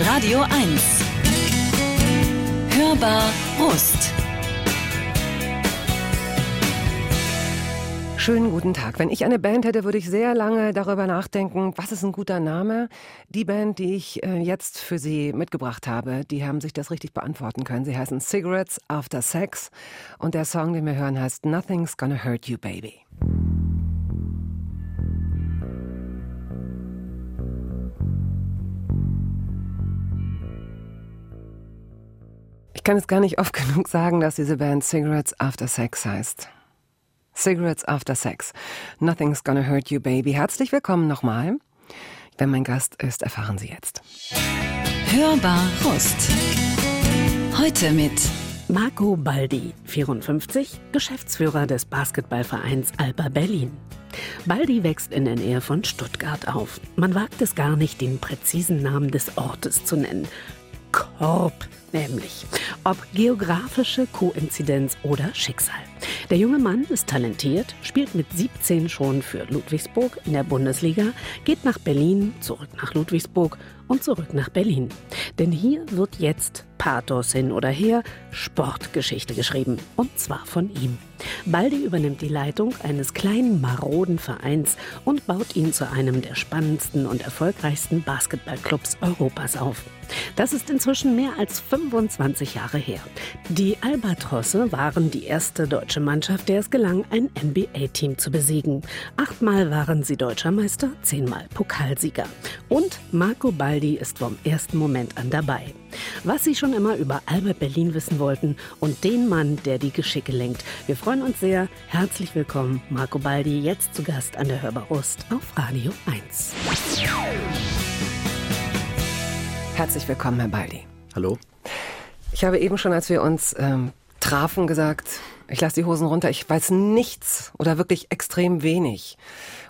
Radio 1. Hörbar Rust. Schönen guten Tag. Wenn ich eine Band hätte, würde ich sehr lange darüber nachdenken, was ist ein guter Name. Die Band, die ich äh, jetzt für Sie mitgebracht habe, die haben sich das richtig beantworten können. Sie heißen Cigarettes After Sex und der Song, den wir hören, heißt Nothing's Gonna Hurt You Baby. Ich kann es gar nicht oft genug sagen, dass diese Band Cigarettes After Sex heißt. Cigarettes After Sex. Nothing's gonna hurt you, baby. Herzlich willkommen nochmal. Wer mein Gast ist, erfahren Sie jetzt. Hörbar Rust. Heute mit Marco Baldi, 54, Geschäftsführer des Basketballvereins Alba Berlin. Baldi wächst in der Nähe von Stuttgart auf. Man wagt es gar nicht, den präzisen Namen des Ortes zu nennen. Korb nämlich. Ob geografische Koinzidenz oder Schicksal. Der junge Mann ist talentiert, spielt mit 17 schon für Ludwigsburg in der Bundesliga, geht nach Berlin, zurück nach Ludwigsburg und zurück nach Berlin. Denn hier wird jetzt Pathos hin oder her Sportgeschichte geschrieben. Und zwar von ihm. Baldi übernimmt die Leitung eines kleinen maroden Vereins und baut ihn zu einem der spannendsten und erfolgreichsten Basketballclubs Europas auf. Das ist inzwischen mehr als 25 Jahre her. Die Albatrosse waren die erste deutsche Mannschaft, der es gelang, ein NBA-Team zu besiegen. Achtmal waren sie deutscher Meister, zehnmal Pokalsieger. Und Marco Baldi ist vom ersten Moment an dabei. Was Sie schon immer über Albert Berlin wissen wollten und den Mann, der die Geschicke lenkt. Wir freuen uns sehr. Herzlich willkommen, Marco Baldi, jetzt zu Gast an der Hörbarust auf Radio 1. Herzlich willkommen, Herr Baldi. Hallo. Ich habe eben schon, als wir uns ähm, trafen, gesagt, ich lasse die Hosen runter, ich weiß nichts oder wirklich extrem wenig.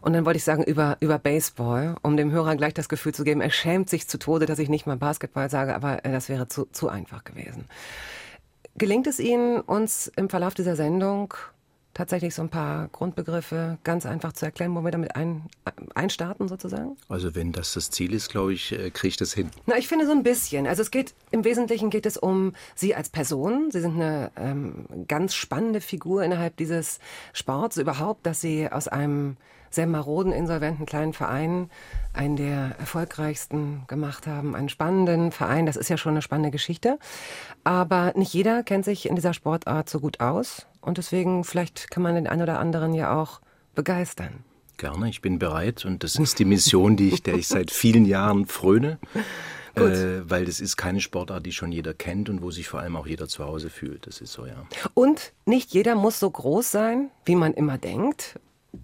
Und dann wollte ich sagen, über, über Baseball, um dem Hörer gleich das Gefühl zu geben, er schämt sich zu Tode, dass ich nicht mal Basketball sage, aber äh, das wäre zu, zu einfach gewesen. Gelingt es Ihnen, uns im Verlauf dieser Sendung tatsächlich so ein paar Grundbegriffe ganz einfach zu erklären, wo wir damit ein, einstarten sozusagen? Also wenn das das Ziel ist, glaube ich, äh, kriege ich das hin. Na, ich finde so ein bisschen. Also es geht, im Wesentlichen geht es um Sie als Person. Sie sind eine ähm, ganz spannende Figur innerhalb dieses Sports überhaupt, dass Sie aus einem sehr maroden, insolventen kleinen Verein einen der erfolgreichsten gemacht haben, einen spannenden Verein. Das ist ja schon eine spannende Geschichte. Aber nicht jeder kennt sich in dieser Sportart so gut aus. Und deswegen, vielleicht kann man den einen oder anderen ja auch begeistern. Gerne, ich bin bereit. Und das ist die Mission, die ich, der ich seit vielen Jahren fröne. Äh, weil das ist keine Sportart, die schon jeder kennt und wo sich vor allem auch jeder zu Hause fühlt. Das ist so, ja. Und nicht jeder muss so groß sein, wie man immer denkt.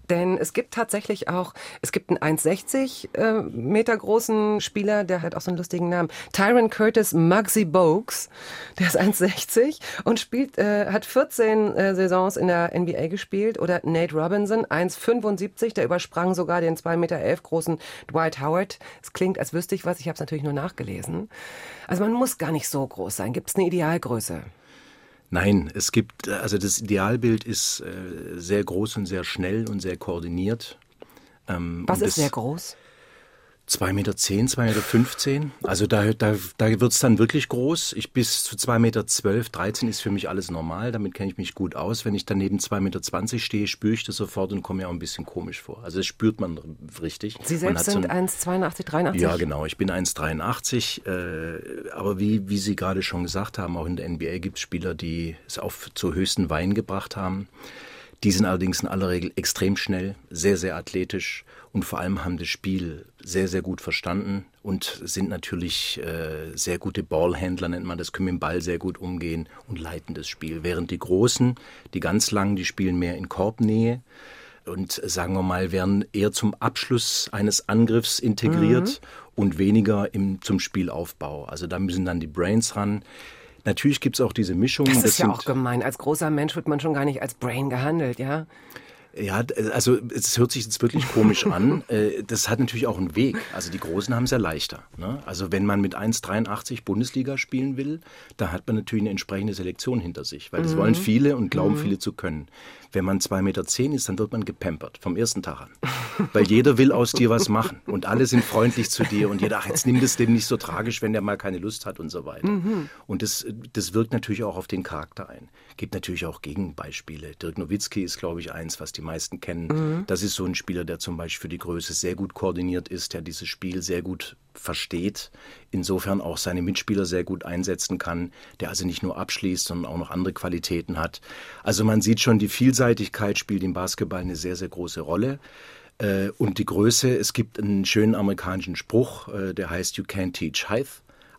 Denn es gibt tatsächlich auch, es gibt einen 1,60 äh, Meter großen Spieler, der hat auch so einen lustigen Namen. Tyron Curtis Muggsy Bogues, der ist 1,60 und spielt, äh, hat 14 äh, Saisons in der NBA gespielt. Oder Nate Robinson, 1,75, der übersprang sogar den 2,11 Meter großen Dwight Howard. Es klingt, als wüsste ich was, ich habe es natürlich nur nachgelesen. Also man muss gar nicht so groß sein. Gibt es eine Idealgröße? Nein, es gibt, also das Idealbild ist äh, sehr groß und sehr schnell und sehr koordiniert. Ähm, Was ist sehr groß? 2,10 Meter, 2,15 Meter. Also da, da, da wird es dann wirklich groß. Ich bis zu 2,12 Meter, 13 ist für mich alles normal. Damit kenne ich mich gut aus. Wenn ich daneben 2,20 Meter stehe, spüre ich das sofort und komme mir auch ein bisschen komisch vor. Also das spürt man richtig. Sie selbst sind so 1,82, 83? Ja, genau. Ich bin 1,83. Äh, aber wie, wie Sie gerade schon gesagt haben, auch in der NBA gibt es Spieler, die es auf zu höchsten Weinen gebracht haben. Die sind allerdings in aller Regel extrem schnell, sehr, sehr athletisch und vor allem haben das Spiel sehr, sehr gut verstanden und sind natürlich äh, sehr gute Ballhändler, nennt man das, können mit dem Ball sehr gut umgehen und leiten das Spiel. Während die Großen, die ganz langen, die spielen mehr in Korbnähe und sagen wir mal, werden eher zum Abschluss eines Angriffs integriert mhm. und weniger im, zum Spielaufbau. Also da müssen dann die Brains ran. Natürlich gibt es auch diese Mischung. Das ist das ja auch gemein. Als großer Mensch wird man schon gar nicht als Brain gehandelt, ja? Ja, also es hört sich jetzt wirklich komisch an. Äh, das hat natürlich auch einen Weg. Also die Großen haben es ja leichter. Ne? Also wenn man mit 1,83 Bundesliga spielen will, da hat man natürlich eine entsprechende Selektion hinter sich, weil das mhm. wollen viele und glauben mhm. viele zu können. Wenn man 2,10 Meter zehn ist, dann wird man gepampert vom ersten Tag an. Weil jeder will aus dir was machen und alle sind freundlich zu dir und jeder, ach, jetzt nimm das dem nicht so tragisch, wenn der mal keine Lust hat und so weiter. Mhm. Und das, das wirkt natürlich auch auf den Charakter ein. Gibt natürlich auch Gegenbeispiele. Dirk Nowitzki ist, glaube ich, eins, was die meisten kennen. Mhm. Das ist so ein Spieler, der zum Beispiel für die Größe sehr gut koordiniert ist, der dieses Spiel sehr gut versteht, insofern auch seine Mitspieler sehr gut einsetzen kann, der also nicht nur abschließt, sondern auch noch andere Qualitäten hat. Also man sieht schon, die Vielseitigkeit spielt im Basketball eine sehr, sehr große Rolle. Äh, und die Größe, es gibt einen schönen amerikanischen Spruch, äh, der heißt You can't teach height.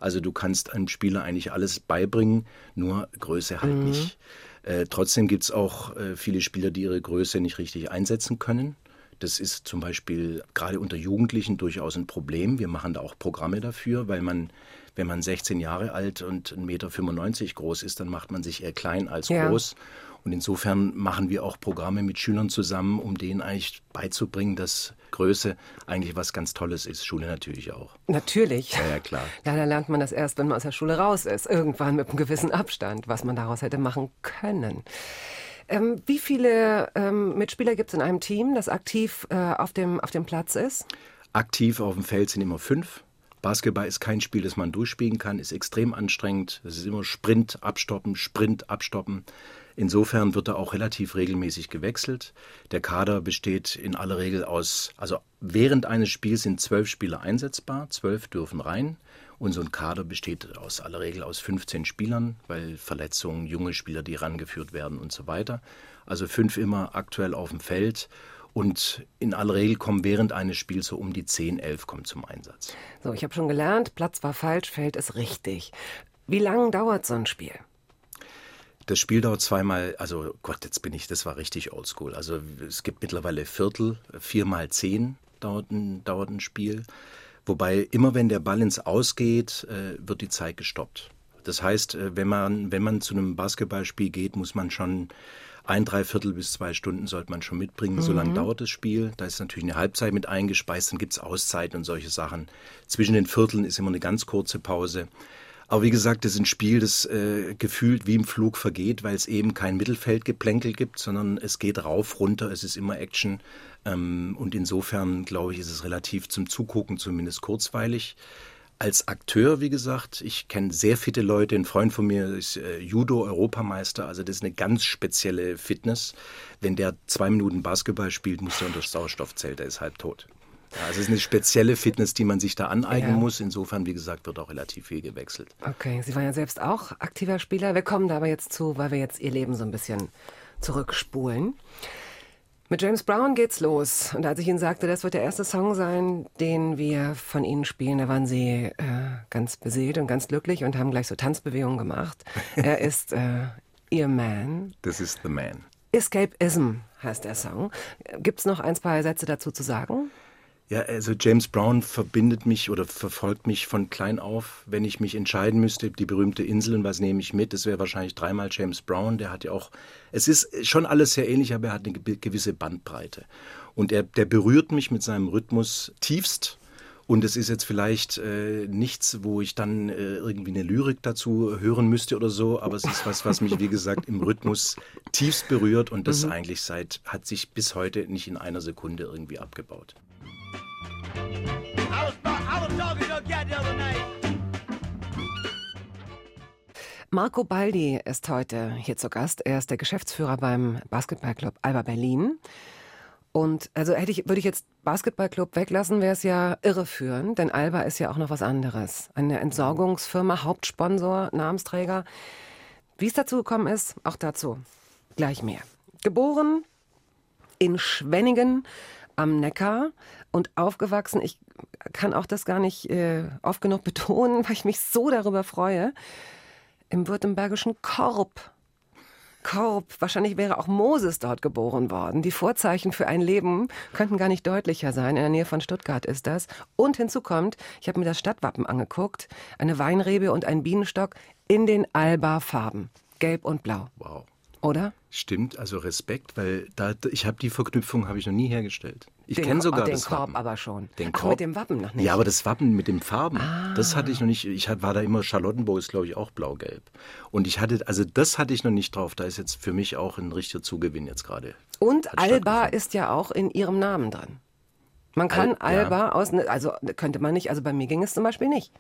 Also du kannst einem Spieler eigentlich alles beibringen, nur Größe halt mhm. nicht. Äh, trotzdem gibt es auch äh, viele Spieler, die ihre Größe nicht richtig einsetzen können. Das ist zum Beispiel gerade unter Jugendlichen durchaus ein Problem. Wir machen da auch Programme dafür, weil man, wenn man 16 Jahre alt und 1,95 Meter groß ist, dann macht man sich eher klein als ja. groß. Und insofern machen wir auch Programme mit Schülern zusammen, um denen eigentlich beizubringen, dass Größe eigentlich was ganz Tolles ist. Schule natürlich auch. Natürlich. Ja, ja, klar. Leider lernt man das erst, wenn man aus der Schule raus ist. Irgendwann mit einem gewissen Abstand, was man daraus hätte machen können. Ähm, wie viele ähm, Mitspieler gibt es in einem Team, das aktiv äh, auf, dem, auf dem Platz ist? Aktiv auf dem Feld sind immer fünf. Basketball ist kein Spiel, das man durchspielen kann, ist extrem anstrengend. Es ist immer Sprint, Abstoppen, Sprint, Abstoppen. Insofern wird er auch relativ regelmäßig gewechselt. Der Kader besteht in aller Regel aus, also während eines Spiels sind zwölf Spieler einsetzbar, zwölf dürfen rein. Und so ein Kader besteht aus aller Regel aus 15 Spielern, weil Verletzungen, junge Spieler, die rangeführt werden und so weiter. Also fünf immer aktuell auf dem Feld. Und in aller Regel kommen während eines Spiels so um die 10, 11 kommen zum Einsatz. So, ich habe schon gelernt, Platz war falsch, Feld ist richtig. Wie lange dauert so ein Spiel? Das Spiel dauert zweimal, also Gott, jetzt bin ich, das war richtig oldschool. Also es gibt mittlerweile Viertel, viermal zehn dauert ein, dauert ein Spiel. Wobei immer wenn der Ball ins Ausgeht, äh, wird die Zeit gestoppt. Das heißt, äh, wenn man, wenn man zu einem Basketballspiel geht, muss man schon ein, dreiviertel bis zwei Stunden sollte man schon mitbringen. Mhm. So lange dauert das Spiel. Da ist natürlich eine Halbzeit mit eingespeist, dann gibt es Auszeiten und solche Sachen. Zwischen den Vierteln ist immer eine ganz kurze Pause. Aber wie gesagt, das ist ein Spiel, das äh, gefühlt wie im Flug vergeht, weil es eben kein Mittelfeldgeplänkel gibt, sondern es geht rauf, runter, es ist immer Action. Ähm, und insofern, glaube ich, ist es relativ zum Zugucken zumindest kurzweilig. Als Akteur, wie gesagt, ich kenne sehr fitte Leute. Ein Freund von mir ist äh, Judo-Europameister, also das ist eine ganz spezielle Fitness. Wenn der zwei Minuten Basketball spielt, muss er unter Sauerstoffzelt, der ist halb tot. Ja, es ist eine spezielle Fitness, die man sich da aneignen ja. muss. Insofern, wie gesagt, wird auch relativ viel gewechselt. Okay, Sie waren ja selbst auch aktiver Spieler. Wir kommen da aber jetzt zu, weil wir jetzt Ihr Leben so ein bisschen zurückspulen. Mit James Brown geht's los. Und als ich Ihnen sagte, das wird der erste Song sein, den wir von Ihnen spielen, da waren Sie äh, ganz beseelt und ganz glücklich und haben gleich so Tanzbewegungen gemacht. er ist äh, Ihr Man. This is the Man. Escapism heißt der Song. Gibt's noch ein, zwei Sätze dazu zu sagen? Ja, also James Brown verbindet mich oder verfolgt mich von klein auf. Wenn ich mich entscheiden müsste, die berühmte Insel und was nehme ich mit, das wäre wahrscheinlich dreimal James Brown. Der hat ja auch, es ist schon alles sehr ähnlich, aber er hat eine gewisse Bandbreite. Und er, der berührt mich mit seinem Rhythmus tiefst. Und es ist jetzt vielleicht äh, nichts, wo ich dann äh, irgendwie eine Lyrik dazu hören müsste oder so, aber es ist was, was mich, wie gesagt, im Rhythmus tiefst berührt und das mhm. eigentlich seit, hat sich bis heute nicht in einer Sekunde irgendwie abgebaut. Marco Baldi ist heute hier zu Gast. Er ist der Geschäftsführer beim Basketballclub Alba Berlin. Und also hätte ich, würde ich jetzt Basketballclub weglassen, wäre es ja irreführend, denn Alba ist ja auch noch was anderes. Eine Entsorgungsfirma, Hauptsponsor, Namensträger. Wie es dazu gekommen ist, auch dazu gleich mehr. Geboren in Schwenningen am Neckar und aufgewachsen. Ich kann auch das gar nicht äh, oft genug betonen, weil ich mich so darüber freue. Im württembergischen Korb. Korb. Wahrscheinlich wäre auch Moses dort geboren worden. Die Vorzeichen für ein Leben könnten gar nicht deutlicher sein. In der Nähe von Stuttgart ist das. Und hinzu kommt, ich habe mir das Stadtwappen angeguckt, eine Weinrebe und ein Bienenstock in den Alba-Farben. Gelb und Blau. Wow. Oder? Stimmt, also Respekt, weil da, ich habe die Verknüpfung habe ich noch nie hergestellt. Ich kenne sogar den das Korb Wappen. aber schon. Den Ach, Korb. mit dem Wappen noch nicht. Ja, aber das Wappen mit den Farben, das hatte ich Ah. noch nicht. Ich war da immer Charlottenburg ist glaube ich auch blau-gelb. Und ich hatte also das hatte ich noch nicht drauf. Da ist jetzt für mich auch ein richtiger Zugewinn jetzt gerade. Und Alba ist ja auch in ihrem Namen drin. Man kann Al- ja. Alba aus, also könnte man nicht, also bei mir ging es zum Beispiel nicht.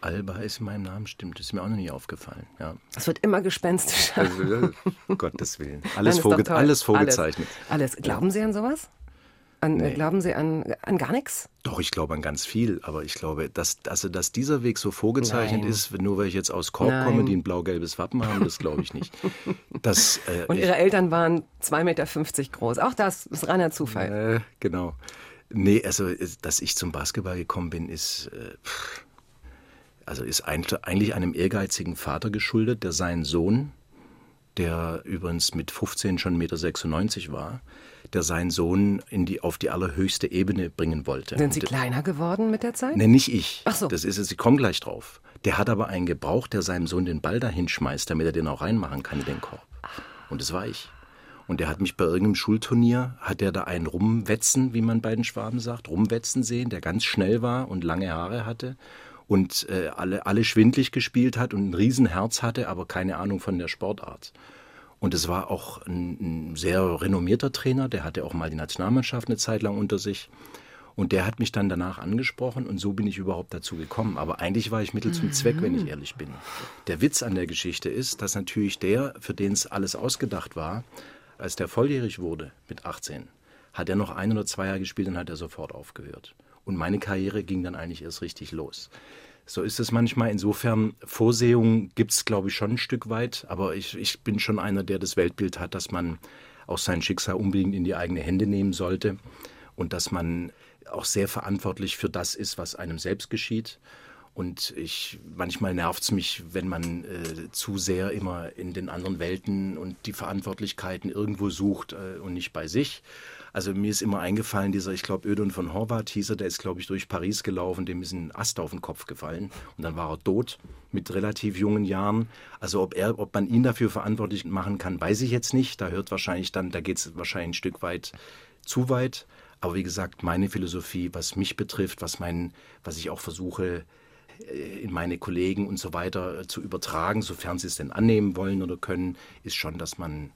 Alba ist in meinem Namen, stimmt. Das ist mir auch noch nie aufgefallen. Ja. Es wird immer gespenstischer. Also, um Gottes Willen. Alles, vorge alles vorgezeichnet. Alles. alles. Glauben Sie an sowas? An, Nee. Glauben Sie an, an gar nichts? Doch, ich glaube an ganz viel, aber ich glaube, dass, also, dass dieser Weg so vorgezeichnet Nein. ist, nur weil ich jetzt aus Korb Nein. komme, die ein blau-gelbes Wappen haben, das glaube ich nicht. Das, äh, Und ich, Ihre Eltern waren 2,50 Meter groß. Auch das ist reiner Zufall. Äh, genau. Nee, also, dass ich zum Basketball gekommen bin, ist, äh, pff, also ist eigentlich einem ehrgeizigen Vater geschuldet, der seinen Sohn, der übrigens mit 15 schon 1,96 Meter war, der seinen Sohn in die, auf die allerhöchste Ebene bringen wollte. Sind Sie kleiner geworden mit der Zeit? Nee, nicht ich. Ach so. Das ist es, ich komme gleich drauf. Der hat aber einen gebraucht, der seinem Sohn den Ball dahin schmeißt, damit er den auch reinmachen kann in den Korb. Und das war ich. Und der hat mich bei irgendeinem Schulturnier, hat er da einen rumwetzen, wie man bei den Schwaben sagt, rumwetzen sehen, der ganz schnell war und lange Haare hatte und äh, alle, alle schwindlig gespielt hat und ein Riesenherz hatte, aber keine Ahnung von der Sportart. Und es war auch ein, ein sehr renommierter Trainer, der hatte auch mal die Nationalmannschaft eine Zeit lang unter sich. Und der hat mich dann danach angesprochen und so bin ich überhaupt dazu gekommen. Aber eigentlich war ich Mittel zum Zweck, wenn ich ehrlich bin. Der Witz an der Geschichte ist, dass natürlich der, für den es alles ausgedacht war, als der volljährig wurde mit 18, hat er noch ein oder zwei Jahre gespielt und hat er sofort aufgehört. Und meine Karriere ging dann eigentlich erst richtig los. So ist es manchmal. Insofern, Vorsehung gibt es, glaube ich, schon ein Stück weit. Aber ich, ich bin schon einer, der das Weltbild hat, dass man auch sein Schicksal unbedingt in die eigene Hände nehmen sollte. Und dass man auch sehr verantwortlich für das ist, was einem selbst geschieht. Und ich, manchmal nervt es mich, wenn man äh, zu sehr immer in den anderen Welten und die Verantwortlichkeiten irgendwo sucht äh, und nicht bei sich. Also mir ist immer eingefallen, dieser, ich glaube, Ödon von Horvath hieß er, der ist, glaube ich, durch Paris gelaufen, dem ist ein Ast auf den Kopf gefallen und dann war er tot mit relativ jungen Jahren. Also ob er, ob man ihn dafür verantwortlich machen kann, weiß ich jetzt nicht. Da hört wahrscheinlich dann, da geht es wahrscheinlich ein Stück weit zu weit. Aber wie gesagt, meine Philosophie, was mich betrifft, was mein, was ich auch versuche, äh, in meine Kollegen und so weiter äh, zu übertragen, sofern sie es denn annehmen wollen oder können, ist schon, dass man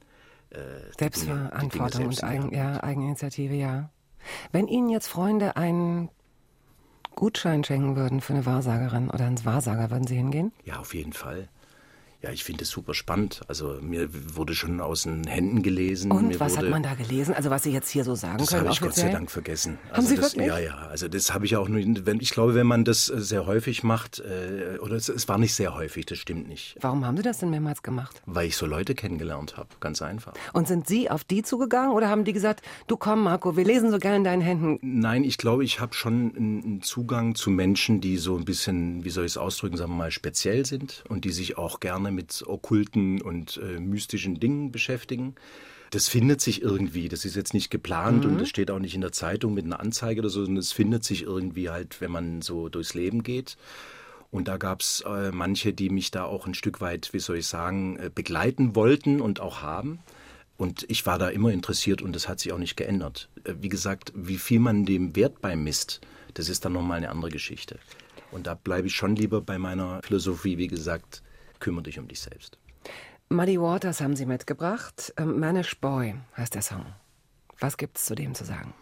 äh, Selbstverantwortung und selbst die Eigen, ja. Eigeninitiative, ja. Wenn Ihnen jetzt Freunde einen Gutschein schenken würden für eine Wahrsagerin oder einen Wahrsager, würden Sie hingehen? Ja, auf jeden Fall. Ja, ich finde es super spannend. Also mir wurde schon aus den Händen gelesen. Und mir was wurde, hat man da gelesen? Also was Sie jetzt hier so sagen Das können habe ich Gott sei? Dank vergessen. Haben Also Sie das, wirklich? Ja, ja. Also das habe ich auch nur. Wenn, ich glaube, wenn man das äh, sehr häufig macht, äh, oder es, es war nicht sehr häufig, das stimmt nicht, Warum haben Sie das denn mehrmals gemacht? weil ich so Leute kennengelernt habe. Ganz einfach. Und sind Sie auf die zugegangen oder haben die gesagt, du komm Marco, wir lesen so gerne in deinen Händen? Nein, ich glaube, ich habe schon einen Zugang zu Menschen, die so ein bisschen, wie soll ich es ausdrücken, sagen wir mal, speziell sind und die sich auch gerne mit okkulten und äh, mystischen Dingen beschäftigen. Das findet sich irgendwie. Das ist jetzt nicht geplant und das steht auch nicht in der Zeitung mit einer Anzeige oder so, sondern es findet sich irgendwie halt, wenn man so durchs Leben geht. Und da gab es äh, manche, die mich da auch ein Stück weit, wie soll ich sagen, äh, begleiten wollten und auch haben. Und ich war da immer interessiert und das hat sich auch nicht geändert. Äh, Wie gesagt, wie viel man dem Wert beimisst, das ist dann nochmal eine andere Geschichte. Und da bleibe ich schon lieber bei meiner Philosophie, wie gesagt, kümmere dich um dich selbst. Muddy Waters haben Sie mitgebracht. Ähm, Manish Boy heißt der Song. Was gibt's zu dem zu sagen?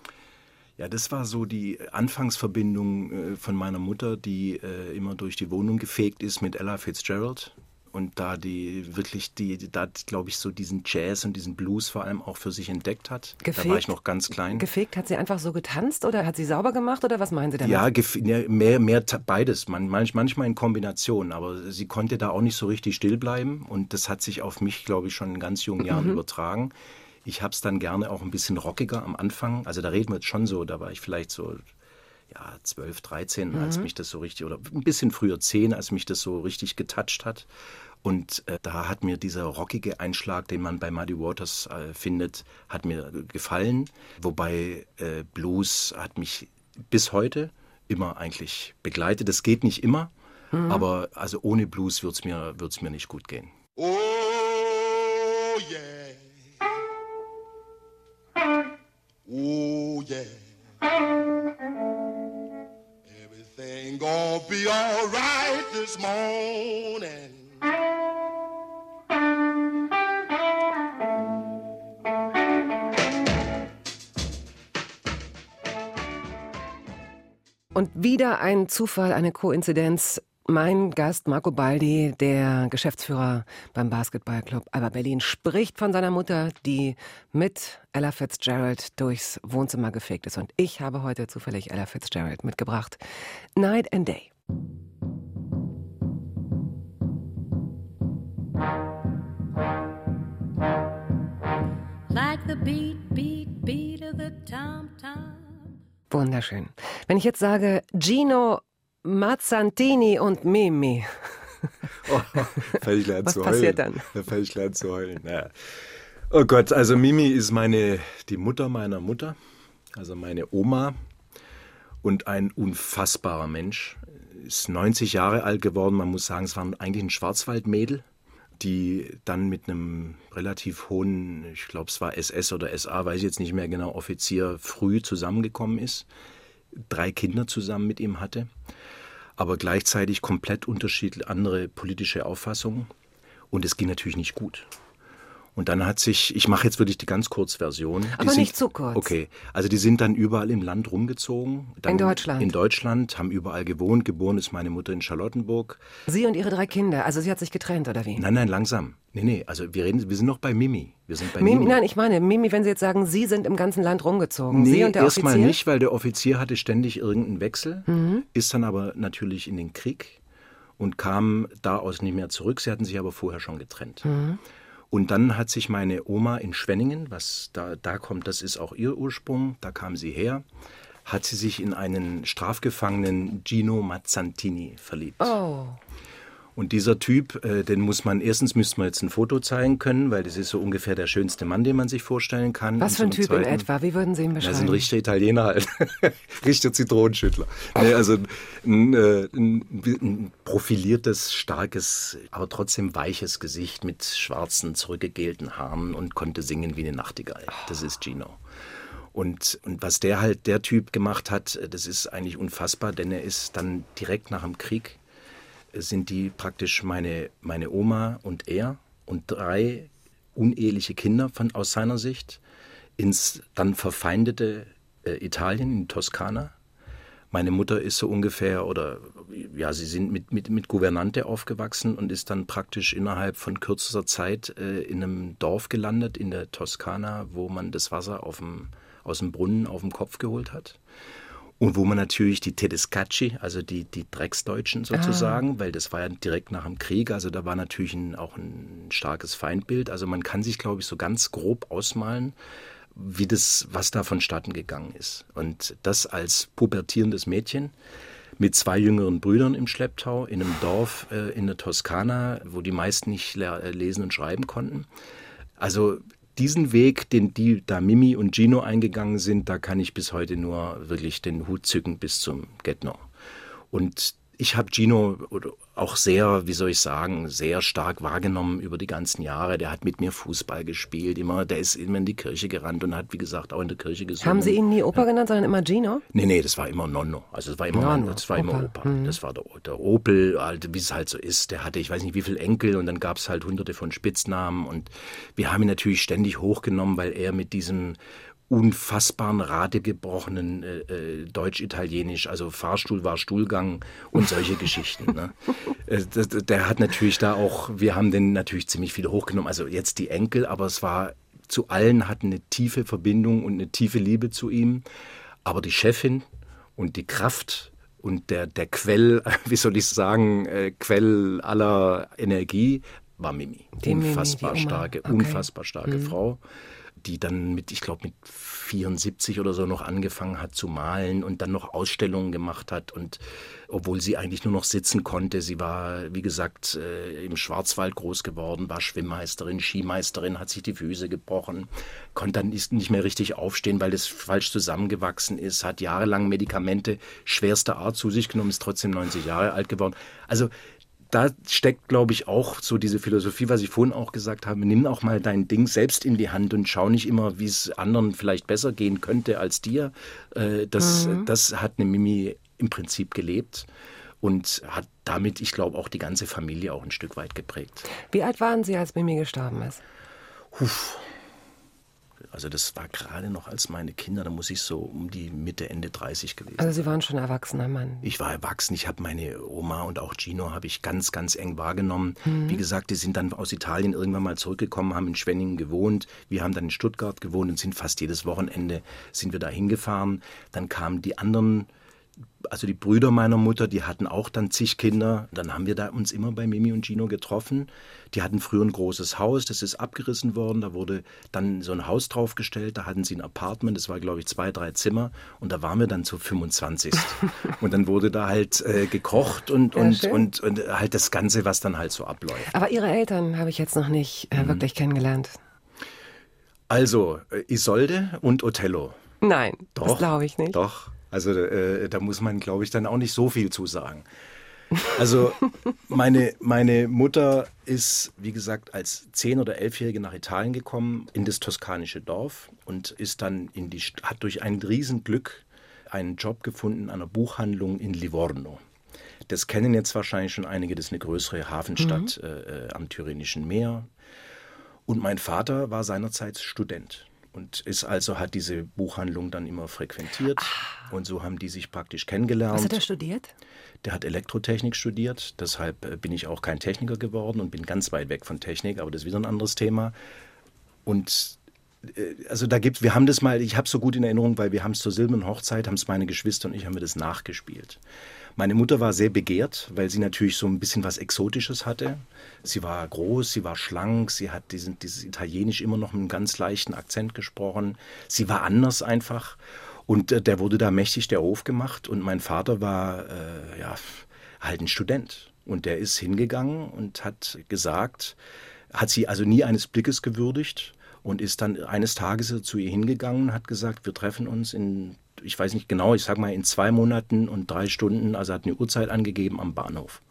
Ja, das war so die Anfangsverbindung äh, von meiner Mutter, die äh, immer durch die Wohnung gefegt ist mit Ella Fitzgerald. Und da die wirklich, die, da glaube ich, so diesen Jazz und diesen Blues vor allem auch für sich entdeckt hat. Da war ich noch ganz klein. Gefegt, hat sie einfach so getanzt oder hat sie sauber gemacht oder was meinen Sie damit? Ja, ne, mehr, mehr beides, man, manch, manchmal in Kombination, aber sie konnte da auch nicht so richtig still bleiben und das hat sich auf mich, glaube ich, schon in ganz jungen Jahren übertragen. Ich habe es dann gerne auch ein bisschen rockiger am Anfang, also da reden wir jetzt schon so, da war ich vielleicht so ja, 12, 13, als mich das so richtig, oder ein bisschen früher 10, als mich das so richtig getoucht hat. Und äh, da hat mir dieser rockige Einschlag, den man bei Muddy Waters äh, findet, hat mir gefallen. Wobei äh, Blues hat mich bis heute immer eigentlich begleitet. Das geht nicht immer, aber also ohne Blues würde es mir, wird's mir nicht gut gehen. Oh, yeah. Oh, yeah. Everything gonna be all right this morning. Und wieder ein Zufall, eine Koinzidenz. Mein Gast Marco Baldi, der Geschäftsführer beim Basketballclub Alba Berlin, spricht von seiner Mutter, die mit Ella Fitzgerald durchs Wohnzimmer gefegt ist. Und ich habe heute zufällig Ella Fitzgerald mitgebracht. Night and Day. Like the beat, beat, beat of the tom-tom. Wunderschön. Wenn ich jetzt sage Gino Mazzantini und Mimi, Oh, ich gleich Was zu passiert heulen. dann? Da fällt ich gleich zu heulen. Ja. Oh Gott, also Mimi ist meine, die Mutter meiner Mutter, also meine Oma und ein unfassbarer Mensch. Ist 90 Jahre alt geworden. Man muss sagen, es war eigentlich ein Schwarzwaldmädel, die dann mit einem relativ hohen, ich glaube, es war SS oder SA, weiß ich jetzt nicht mehr genau, Offizier früh zusammengekommen ist, drei Kinder zusammen mit ihm hatte aber gleichzeitig komplett unterschiedliche andere politische Auffassungen. Und es ging natürlich nicht gut. Und dann hat sich, ich mache jetzt wirklich die ganz Kurzversion. Aber sind, nicht zu kurz. Okay, also die sind dann überall im Land rumgezogen. In Deutschland? In Deutschland, haben überall gewohnt. Geboren ist meine Mutter in Charlottenburg. Sie und ihre drei Kinder. Also sie hat sich getrennt, oder wie? Nein, nein, langsam. Nee, nee, also wir reden, wir sind noch bei Mimi. Wir sind bei Mimi, Mimi. nein, ich meine, Mimi, wenn Sie jetzt sagen, Sie sind im ganzen Land rumgezogen. Sie Nee, und der erstmal Offizier? nicht, weil der Offizier hatte ständig irgendeinen Wechsel, Mhm. ist dann aber natürlich in den Krieg und kam da aus nicht mehr zurück. Sie hatten sich aber vorher schon getrennt. Mhm. Und dann hat sich meine Oma in Schwenningen, was da, da kommt, das ist auch ihr Ursprung, da kam sie her, hat sie sich in einen strafgefangenen Gino Mazzantini verliebt. Oh, Und dieser Typ, äh, den muss man, erstens müsste man jetzt ein Foto zeigen können, weil das ist so ungefähr der schönste Mann, den man sich vorstellen kann. was für ein Typ in Zweiten- etwa? Wie würden Sie ihn das beschreiben? sind richtige Italiener halt. richtiger Zitronenschüttler. Nee, also ein, äh, ein, ein profiliertes, starkes, aber trotzdem weiches Gesicht mit schwarzen, zurückgegelten Haaren und konnte singen wie eine Nachtigall. Das ist Gino. Und, und was der halt, der Typ gemacht hat, das ist eigentlich unfassbar, denn er ist dann direkt nach dem Krieg, sind die praktisch meine, meine Oma und er und drei uneheliche Kinder von, aus seiner Sicht ins dann verfeindete äh, Italien, in Toskana. Meine Mutter ist so ungefähr, oder ja, sie sind mit, mit, mit Gouvernante aufgewachsen und ist dann praktisch innerhalb von kürzester Zeit äh, in einem Dorf gelandet in der Toskana, wo man das Wasser auf dem, aus dem Brunnen auf dem Kopf geholt hat. Und wo man natürlich die Tedescacci, also die, die Drecksdeutschen sozusagen, weil das war ja direkt nach dem Krieg, also da war natürlich ein, auch ein starkes Feindbild. Also man kann sich, glaube ich, so ganz grob ausmalen, wie das, was da vonstatten gegangen ist. Und das als pubertierendes Mädchen mit zwei jüngeren Brüdern im Schlepptau in einem Dorf äh, in der Toskana, wo die meisten nicht äh, lesen und schreiben konnten. Also diesen Weg, den die da Mimi und Gino eingegangen sind, da kann ich bis heute nur wirklich den Hut zücken bis zum Get-No. Und ich habe Gino auch sehr, wie soll ich sagen, sehr stark wahrgenommen über die ganzen Jahre. Der hat mit mir Fußball gespielt, immer, der ist immer in die Kirche gerannt und hat, wie gesagt, auch in der Kirche gesungen. Haben Sie ihn nie Opa genannt, sondern immer Gino? Nee, nee, das war immer Nonno. Also das war immer, Nonno, das war immer Opa. Mhm. Opa. Das war der, der Opel, halt, wie es halt so ist. Der hatte, ich weiß nicht, wie viele Enkel und dann gab es halt hunderte von Spitznamen. Und wir haben ihn natürlich ständig hochgenommen, weil er mit diesem unfassbaren radegebrochenen äh, äh, Deutsch-Italienisch, also Fahrstuhl war Stuhlgang und solche Geschichten. Ne? Äh, das- der hat natürlich da auch, wir haben den natürlich ziemlich viel hochgenommen, also jetzt die Enkel, aber es war zu allen hatten eine tiefe Verbindung und eine tiefe Liebe zu ihm. Aber die Chefin und die Kraft und der, der Quell, wie soll ich sagen, äh, Quell aller Energie war Mimi. Die Mimi, unfassbar Oma. starke, Okay. Mhm. unfassbar starke Frau, die dann mit, ich glaube, mit 74 oder so noch angefangen hat zu malen und dann noch Ausstellungen gemacht hat. Und obwohl sie eigentlich nur noch sitzen konnte, sie war, wie gesagt, äh, im Schwarzwald groß geworden, war Schwimmmeisterin, Skimeisterin, hat sich die Füße gebrochen, konnte dann nicht mehr richtig aufstehen, weil es falsch zusammengewachsen ist, hat jahrelang Medikamente schwerster Art zu sich genommen, ist trotzdem 90 Jahre alt geworden. Also da steckt, glaube ich, auch so diese Philosophie, was ich vorhin auch gesagt habe. Nimm auch mal dein Ding selbst in die Hand und schau nicht immer, wie es anderen vielleicht besser gehen könnte als dir. Äh, das, Mhm. das hat eine Mimi im Prinzip gelebt und hat damit, ich glaube, auch die ganze Familie auch ein Stück weit geprägt. Wie alt waren Sie, als Mimi gestorben ist? Also das war gerade noch als meine Kinder, da muss ich so um die Mitte, Ende 30 gewesen Also Sie waren schon erwachsener Mann. Ich war erwachsen, ich habe meine Oma und auch Gino habe ich ganz, ganz eng wahrgenommen. Mhm. Wie gesagt, die sind dann aus Italien irgendwann mal zurückgekommen, haben in Schwenningen gewohnt. Wir haben dann in Stuttgart gewohnt und sind fast jedes Wochenende sind wir da hingefahren. Dann kamen die anderen, also die Brüder meiner Mutter, die hatten auch dann zig Kinder. Dann haben wir da uns immer bei Mimi und Gino getroffen. Die hatten früher ein großes Haus, das ist abgerissen worden. Da wurde dann so ein Haus draufgestellt. Da hatten sie ein Apartment, das war glaube ich zwei, drei Zimmer. Und da waren wir dann zu 25. und dann wurde da halt äh, gekocht und, Ja, und, und, und halt das Ganze, was dann halt so abläuft. Aber Ihre Eltern habe ich jetzt noch nicht äh, wirklich kennengelernt. Also äh, Isolde und Othello. Nein, das Doch, glaube ich nicht. Doch. Also äh, da muss man, glaube ich, dann auch nicht so viel zu sagen. Also meine, meine Mutter ist, wie gesagt, als zehn- oder elfjährige nach Italien gekommen, in das toskanische Dorf und ist dann in die, hat durch ein Riesenglück einen Job gefunden an einer Buchhandlung in Livorno. Das kennen jetzt wahrscheinlich schon einige, das ist eine größere Hafenstadt äh, äh, am Tyrrhenischen Meer. Und mein Vater war seinerzeit Student und ist also hat diese Buchhandlung dann immer frequentiert und so haben die sich praktisch kennengelernt. Was hat er studiert? Der hat Elektrotechnik studiert, deshalb äh, bin ich auch kein Techniker geworden und bin ganz weit weg von Technik, aber das ist wieder ein anderes Thema. Und äh, also da gibt, wir haben das mal, ich habe es so gut in Erinnerung, weil wir haben es zur silbernen Hochzeit, haben es meine Geschwister und ich haben wir das nachgespielt. Meine Mutter war sehr begehrt, weil sie natürlich so ein bisschen was Exotisches hatte. Sie war groß, sie war schlank, sie hat diesen, dieses Italienisch immer noch mit einem ganz leichten Akzent gesprochen. Sie war anders einfach. Und äh, der wurde da mächtig der Hof gemacht. Und mein Vater war äh, ja halt ein Student. Und der ist hingegangen und hat gesagt, hat sie also nie eines Blickes gewürdigt und ist dann eines Tages zu ihr hingegangen und hat gesagt, wir treffen uns in, ich weiß nicht genau, ich sag mal in zwei Monaten und drei Stunden, also hat eine Uhrzeit angegeben am Bahnhof.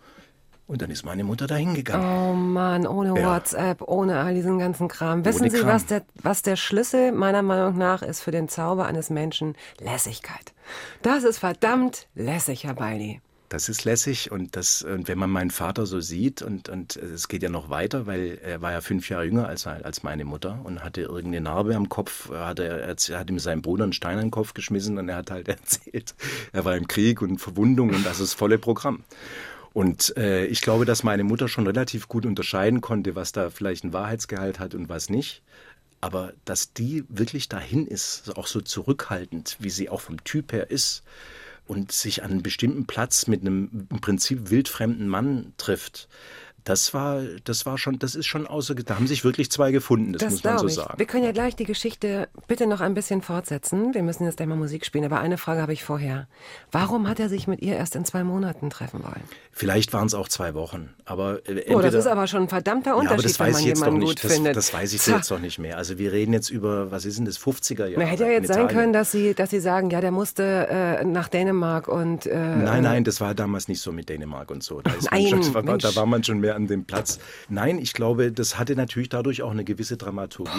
Und dann ist meine Mutter da hingegangen. Oh Mann, ohne Ja. WhatsApp, ohne all diesen ganzen Kram. Wissen Sie, Kram. was der, was der Schlüssel meiner Meinung nach ist für den Zauber eines Menschen? Lässigkeit. Das ist verdammt lässig, Herr Baldi. Das ist lässig und das, und wenn man meinen Vater so sieht und, und es geht ja noch weiter, weil er war ja fünf Jahre jünger als, als meine Mutter und hatte irgendeine Narbe am Kopf, hat er, hat ihm seinem Bruder einen Stein an den Kopf geschmissen und er hat halt erzählt, er war im Krieg und Verwundung und das ist volle Programm. Und äh, ich glaube, dass meine Mutter schon relativ gut unterscheiden konnte, was da vielleicht ein Wahrheitsgehalt hat und was nicht. Aber dass die wirklich dahin ist, auch so zurückhaltend, wie sie auch vom Typ her ist, und sich an einem bestimmten Platz mit einem im Prinzip wildfremden Mann trifft, das war, das war schon, das ist schon außer, da haben sich wirklich zwei gefunden, das, Das muss man so ich. sagen. Wir können ja gleich die Geschichte bitte noch ein bisschen fortsetzen. Wir müssen jetzt gleich mal Musik spielen, aber eine Frage habe ich vorher. Warum hat er sich mit ihr erst in zwei Monaten treffen wollen? Vielleicht waren es auch zwei Wochen, aber äh, entweder, Oh, das ist aber schon ein verdammter ja, aber Unterschied, das wenn weiß man ich jetzt doch jemanden gut nicht. Das, findet. das weiß ich jetzt doch nicht mehr. Also wir reden jetzt über, was ist denn das, 50er Jahre? Na, hätte ja jetzt sein können, dass sie, dass sie sagen, ja, der musste äh, nach Dänemark und äh, Nein, nein, das war damals nicht so mit Dänemark und so. Da, ist Nein, schon, da, war, Mensch. da war man schon mehr an dem Platz. Nein, ich glaube, das hatte natürlich dadurch auch eine gewisse Dramaturgie.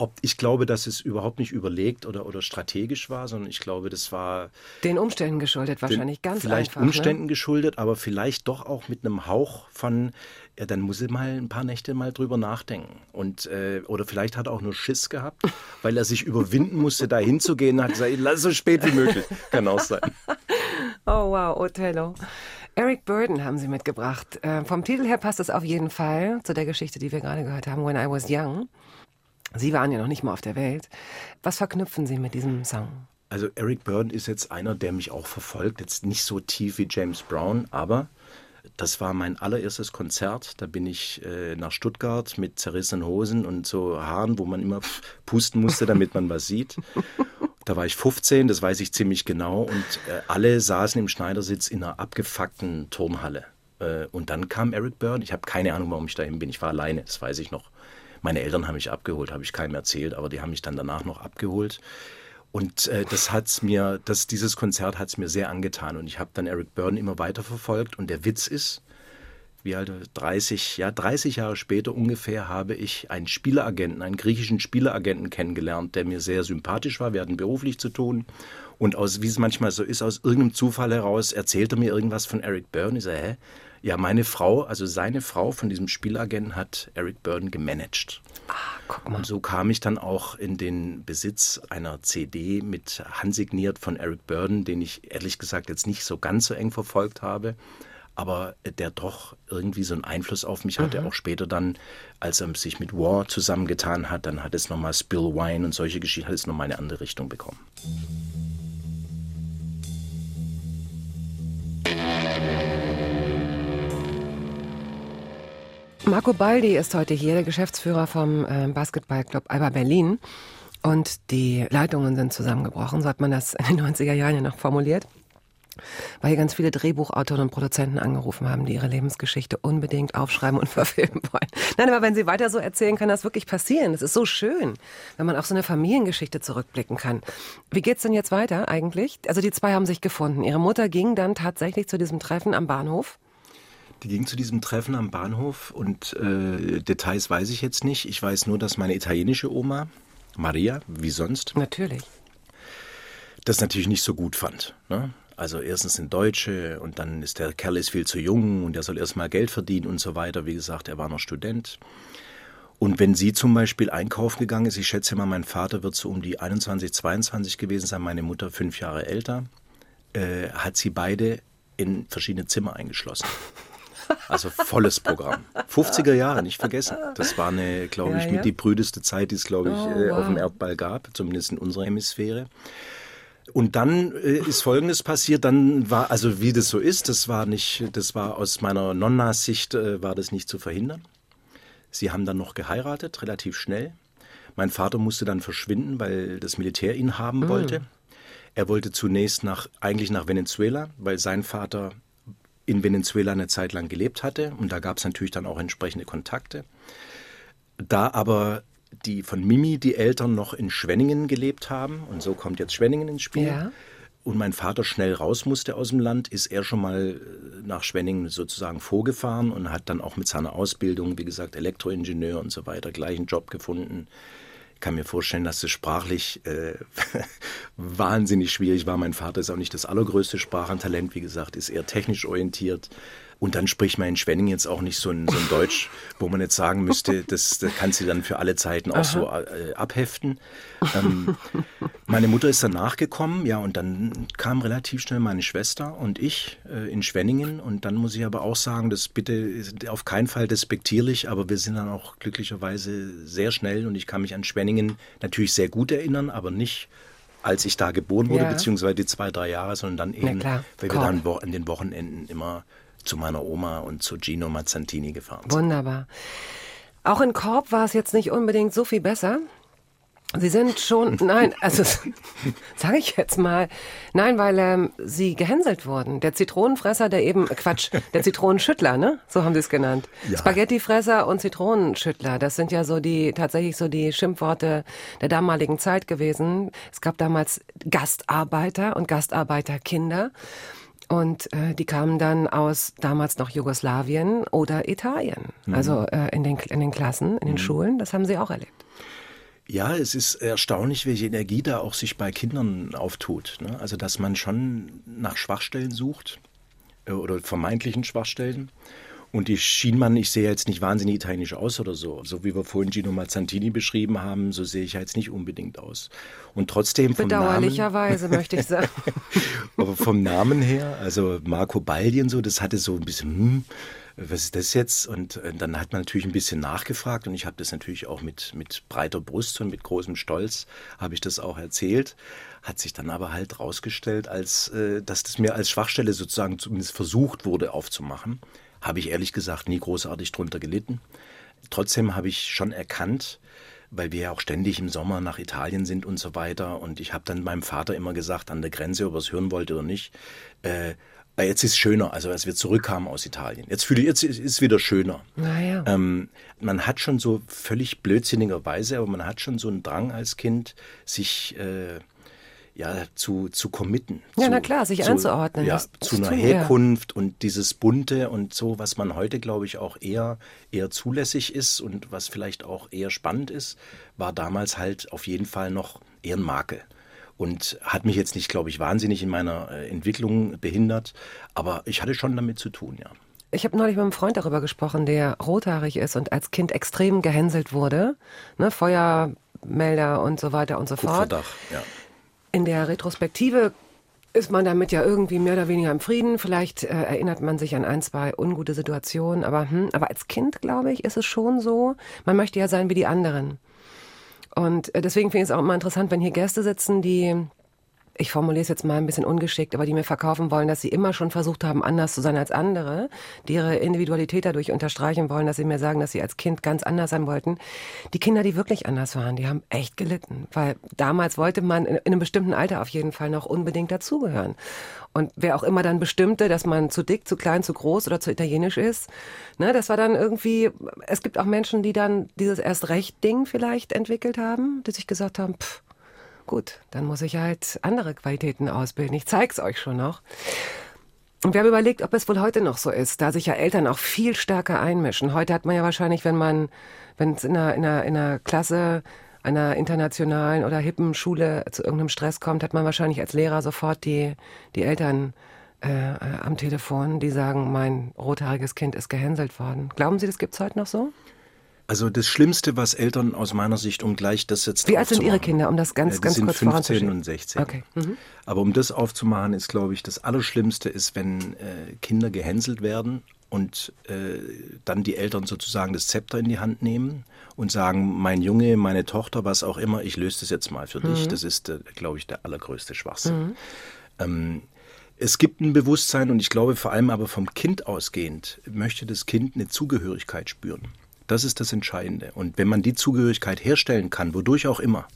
Ob, ich glaube, dass es überhaupt nicht überlegt oder, oder strategisch war, sondern ich glaube, das war den Umständen geschuldet wahrscheinlich ganz vielleicht einfach. Umständen Ne? geschuldet, aber vielleicht doch auch mit einem Hauch von, ja, dann muss er mal ein paar Nächte mal drüber nachdenken. Und, äh, oder vielleicht hat er auch nur Schiss gehabt, weil er sich überwinden musste, da hinzugehen und hat gesagt, lass es so spät wie möglich. Kann auch sein. Oh wow, Othello. Eric Burden haben Sie mitgebracht. Äh, vom Titel her passt es auf jeden Fall zu der Geschichte, die wir gerade gehört haben, When I Was Young. Sie waren ja noch nicht mal auf der Welt. Was verknüpfen Sie mit diesem Song? Also Eric Burdon ist jetzt einer, der mich auch verfolgt. Jetzt nicht so tief wie James Brown, aber das war mein allererstes Konzert. Da bin ich äh, nach Stuttgart mit zerrissenen Hosen und so Haaren, wo man immer pusten musste, damit man was sieht. Da war ich 15, das weiß ich ziemlich genau. Und äh, alle saßen im Schneidersitz in einer abgefuckten Turnhalle. Äh, und dann kam Eric Burdon. Ich habe keine Ahnung, warum ich dahin bin. Ich war alleine, das weiß ich noch. Meine Eltern haben mich abgeholt, habe ich keinem erzählt, aber die haben mich dann danach noch abgeholt. Und äh, das hat's mir, das, dieses Konzert hat es mir sehr angetan. Und ich habe dann Eric Burdon immer weiter verfolgt. Und der Witz ist, wie alt, 30, ja, 30 Jahre später ungefähr habe ich einen Spieleragenten, einen griechischen Spieleragenten kennengelernt, der mir sehr sympathisch war. Wir hatten beruflich zu tun. Und aus, wie es manchmal so ist, aus irgendeinem Zufall heraus erzählte mir irgendwas von Eric Byrne. Ich sage, hä? Ja, meine Frau, also seine Frau von diesem Spielagenten hat Eric Byrne gemanagt. Ah, guck mal. Und so kam ich dann auch in den Besitz einer CD mit handsigniert von Eric Burden, den ich ehrlich gesagt jetzt nicht so ganz so eng verfolgt habe, aber der doch irgendwie so einen Einfluss auf mich hatte. Auch später dann, als er sich mit War zusammengetan hat, dann hat es nochmal Spill Wine und solche Geschichten, hat es nochmal eine andere Richtung bekommen. Marco Baldi ist heute hier, der Geschäftsführer vom äh, Basketballclub Alba Berlin. Und die Leitungen sind zusammengebrochen, so hat man das in den 90er Jahren ja noch formuliert. Weil hier ganz viele Drehbuchautoren und Produzenten angerufen haben, die ihre Lebensgeschichte unbedingt aufschreiben und verfilmen wollen. Nein, aber wenn sie weiter so erzählen, kann das wirklich passieren. Das ist so schön, wenn man auf so eine Familiengeschichte zurückblicken kann. Wie geht's denn jetzt weiter eigentlich? Also die zwei haben sich gefunden. Ihre Mutter ging dann tatsächlich zu diesem Treffen am Bahnhof. Die ging zu diesem Treffen am Bahnhof und äh, Details weiß ich jetzt nicht. Ich weiß nur, dass meine italienische Oma, Maria, wie sonst, Natürlich. das natürlich nicht so gut fand. Ne? Also erstens sind Deutsche und dann ist der Kerl ist viel zu jung und der soll erstmal Geld verdienen und so weiter. Wie gesagt, er war noch Student. Und wenn sie zum Beispiel einkaufen gegangen ist, ich schätze mal, mein Vater wird so um die 21, 22 gewesen sein, meine Mutter fünf Jahre älter, äh, hat sie beide in verschiedene Zimmer eingeschlossen. Also volles Programm. 50er Jahre, nicht vergessen. Das war eine, glaube ich, Ja, ja. mit die brüdeste Zeit, die es, glaube ich, Oh, äh, auf dem wow. Erdball gab, zumindest in unserer Hemisphäre. Und dann äh, ist Folgendes passiert. Dann war, also wie das so ist, das war nicht, das war aus meiner Nonnas-Sicht äh, war das nicht zu verhindern. Sie haben dann noch geheiratet, relativ schnell. Mein Vater musste dann verschwinden, weil das Militär ihn haben wollte. Er wollte zunächst nach, eigentlich nach Venezuela, weil sein Vater in Venezuela eine Zeit lang gelebt hatte. Und da gab es natürlich dann auch entsprechende Kontakte. Da aber die von Mimi, die Eltern, noch in Schwenningen gelebt haben, und so kommt jetzt Schwenningen ins Spiel, Ja. und mein Vater schnell raus musste aus dem Land, ist er schon mal äh, nach Schwenningen sozusagen vorgefahren und hat dann auch mit seiner Ausbildung, wie gesagt, Elektroingenieur und so weiter, gleich einen Job gefunden. Ich kann mir vorstellen, dass es sprachlich äh, wahnsinnig schwierig war. Mein Vater ist auch nicht das allergrößte Sprachentalent, wie gesagt, ist eher technisch orientiert. Und dann spricht man in Schwenningen jetzt auch nicht so ein, so ein Deutsch, wo man jetzt sagen müsste, das, das kannst du dann für alle Zeiten auch so äh, abheften. Ähm, meine Mutter ist dann nachgekommen, ja, und dann kam relativ schnell meine Schwester und ich äh, in Schwenningen. Und dann muss ich aber auch sagen, das bitte auf keinen Fall despektierlich, aber wir sind dann auch glücklicherweise sehr schnell und ich kann mich an Schwenningen natürlich sehr gut erinnern, aber nicht als ich da geboren wurde, Ja. beziehungsweise die zwei, drei Jahre, sondern dann eben, weil wir dann an den Wochenenden immer zu meiner Oma und zu Gino Mazzantini gefahren sind. Wunderbar. Auch in Korb war es jetzt nicht unbedingt so viel besser. Sie sind schon, nein, also sage ich jetzt mal, nein, weil ähm, sie gehänselt wurden. Der Zitronenfresser, der eben, äh, Quatsch, der Zitronenschüttler, ne? So haben sie es genannt. Ja. Spaghettifresser und Zitronenschüttler, das sind ja so die, tatsächlich so die Schimpfworte der damaligen Zeit gewesen. Es gab damals Gastarbeiter und Gastarbeiterkinder. Und äh, die kamen dann aus damals noch Jugoslawien oder Italien. Also äh, in, den, in den Klassen, in den Schulen. Das haben sie auch erlebt. Ja, es ist erstaunlich, welche Energie da auch sich bei Kindern auftut. Ne? Also, dass man schon nach Schwachstellen sucht äh, oder vermeintlichen Schwachstellen. Und die schien man, ich sehe jetzt nicht wahnsinnig italienisch aus oder so. So wie wir vorhin Gino Mazzantini beschrieben haben, so sehe ich jetzt nicht unbedingt aus. Und trotzdem vom Namen, Bedauerlicherweise, möchte ich sagen. aber vom Namen her, also Marco Baldi und so, das hatte so ein bisschen, hm, was ist das jetzt? Und äh, dann hat man natürlich ein bisschen nachgefragt und ich habe das natürlich auch mit, mit breiter Brust und mit großem Stolz habe ich das auch erzählt. Hat sich dann aber halt rausgestellt, als äh, dass das mir als Schwachstelle sozusagen zumindest versucht wurde aufzumachen. Habe ich ehrlich gesagt nie großartig drunter gelitten. Trotzdem habe ich schon erkannt, weil wir ja auch ständig im Sommer nach Italien sind und so weiter. Und ich habe dann meinem Vater immer gesagt, an der Grenze, ob er es hören wollte oder nicht, äh, jetzt ist es schöner, also als wir zurückkamen aus Italien. Jetzt fühle ich, jetzt ist es wieder schöner. Naja. Ähm, man hat schon so völlig blödsinnigerweise, aber man hat schon so einen Drang als Kind, sich äh, ja, zu, zu committen. Ja, zu, na klar, sich zu, einzuordnen, Ja, das zu einer tun, ja. Herkunft und dieses Bunte und so, was man heute, glaube ich, auch eher, eher zulässig ist und was vielleicht auch eher spannend ist, war damals halt auf jeden Fall noch eher ein Makel. Und hat mich jetzt nicht, glaube ich, wahnsinnig in meiner äh, Entwicklung behindert, aber ich hatte schon damit zu tun, ja. Ich habe neulich mit einem Freund darüber gesprochen, der rothaarig ist und als Kind extrem gehänselt wurde. Ne, Feuermelder und so weiter und so fort. Kupferdach, ja. In der Retrospektive ist man damit ja irgendwie mehr oder weniger im Frieden. Vielleicht äh, erinnert man sich an ein, zwei ungute Situationen, aber, hm, aber als Kind, glaube ich, ist es schon so, man möchte ja sein wie die anderen. Und äh, deswegen finde ich es auch immer interessant, wenn hier Gäste sitzen, die, ich formuliere es jetzt mal ein bisschen ungeschickt, aber die mir verkaufen wollen, dass sie immer schon versucht haben, anders zu sein als andere, die ihre Individualität dadurch unterstreichen wollen, dass sie mir sagen, dass sie als Kind ganz anders sein wollten. Die Kinder, die wirklich anders waren, die haben echt gelitten, weil damals wollte man in, in einem bestimmten Alter auf jeden Fall noch unbedingt dazugehören. Und wer auch immer dann bestimmte, dass man zu dick, zu klein, zu groß oder zu italienisch ist, ne, das war dann irgendwie, es gibt auch Menschen, die dann dieses Erst-Recht-Ding vielleicht entwickelt haben, die sich gesagt haben, pff, gut, dann muss ich halt andere Qualitäten ausbilden. Ich zeig's euch schon noch. Und wir haben überlegt, ob es wohl heute noch so ist, da sich ja Eltern auch viel stärker einmischen. Heute hat man ja wahrscheinlich, wenn man, wenn es in einer, in einer, in einer Klasse einer internationalen oder hippen Schule zu irgendeinem Stress kommt, hat man wahrscheinlich als Lehrer sofort die, die Eltern äh, am Telefon, die sagen, mein rothaariges Kind ist gehänselt worden. Glauben Sie, das gibt's heute noch so? Also das Schlimmste, was Eltern aus meiner Sicht, um gleich das jetzt Wie alt sind Ihre Kinder, um das ganz, Ja, die ganz sind kurz 15 voranzuschieben? und 16. Okay. Mhm. Aber um das aufzumachen, ist, glaube ich, das Allerschlimmste ist, wenn äh, Kinder gehänselt werden und äh, dann die Eltern sozusagen das Zepter in die Hand nehmen und sagen, mein Junge, meine Tochter, was auch immer, ich löse das jetzt mal für dich. Das ist, äh, glaube ich, der allergrößte Schwachsinn. Ähm, es gibt ein Bewusstsein und ich glaube vor allem aber vom Kind ausgehend möchte das Kind eine Zugehörigkeit spüren. Das ist das Entscheidende. Und wenn man die Zugehörigkeit herstellen kann, wodurch auch immer,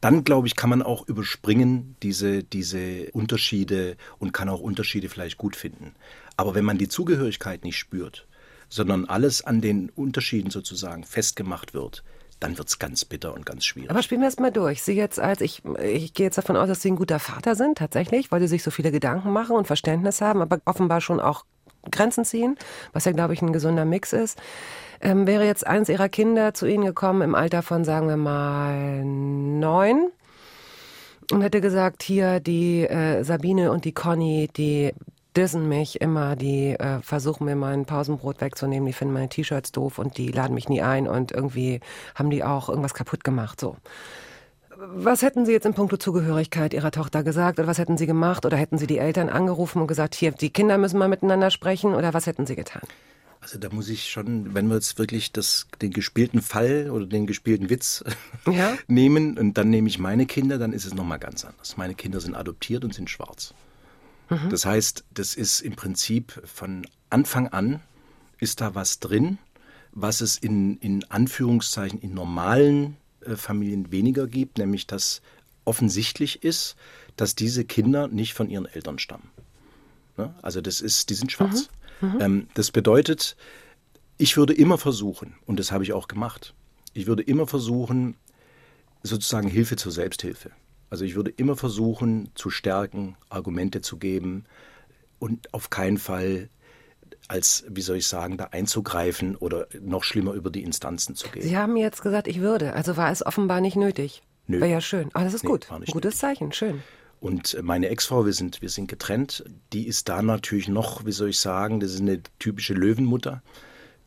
dann glaube ich, kann man auch überspringen diese, diese Unterschiede und kann auch Unterschiede vielleicht gut finden. Aber wenn man die Zugehörigkeit nicht spürt, sondern alles an den Unterschieden sozusagen festgemacht wird, dann wird es ganz bitter und ganz schwierig. Aber spielen wir es mal durch. Sie jetzt als, ich, ich gehe jetzt davon aus, dass Sie ein guter Vater sind, tatsächlich, weil Sie sich so viele Gedanken machen und Verständnis haben, aber offenbar schon auch Grenzen ziehen, was ja, glaube ich, ein gesunder Mix ist. Ähm, wäre jetzt eins Ihrer Kinder zu Ihnen gekommen im Alter von, sagen wir mal, neun und hätte gesagt, hier die äh, Sabine und die Conny, die dissen mich immer, die äh, versuchen mir mein Pausenbrot wegzunehmen, die finden meine T-Shirts doof und die laden mich nie ein und irgendwie haben die auch irgendwas kaputt gemacht, so. Was hätten Sie jetzt in puncto Zugehörigkeit Ihrer Tochter gesagt oder was hätten Sie gemacht oder hätten Sie die Eltern angerufen und gesagt, hier, die Kinder müssen mal miteinander sprechen oder was hätten Sie getan? Also da muss ich schon, wenn wir jetzt wirklich das, den gespielten Fall oder den gespielten Witz Ja. nehmen und dann nehme ich meine Kinder, dann ist es nochmal ganz anders. Meine Kinder sind adoptiert und sind schwarz. Das heißt, das ist im Prinzip von Anfang an ist da was drin, was es in, in Anführungszeichen in normalen Familien weniger gibt, nämlich dass offensichtlich ist, dass diese Kinder nicht von ihren Eltern stammen. Ne? Also das ist, die sind schwarz. Ähm, das bedeutet, ich würde immer versuchen, und das habe ich auch gemacht, ich würde immer versuchen, sozusagen Hilfe zur Selbsthilfe. Also ich würde immer versuchen zu stärken, Argumente zu geben und auf keinen Fall als, wie soll ich sagen, da einzugreifen oder noch schlimmer über die Instanzen zu gehen. Sie haben jetzt gesagt, ich würde, also war es offenbar nicht nötig. Nö. Wäre ja schön. Ah, das ist Nee, gut. war gutes Zeichen, schön. Und meine Ex-Frau, wir sind, wir sind getrennt, die ist da natürlich noch, wie soll ich sagen, das ist eine typische Löwenmutter,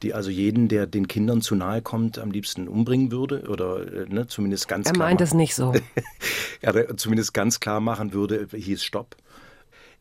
die also jeden, der den Kindern zu nahe kommt, am liebsten umbringen würde oder äh, ne, zumindest ganz Er klar meint machen- es nicht so. ja, zumindest ganz klar machen würde, hieß Stopp.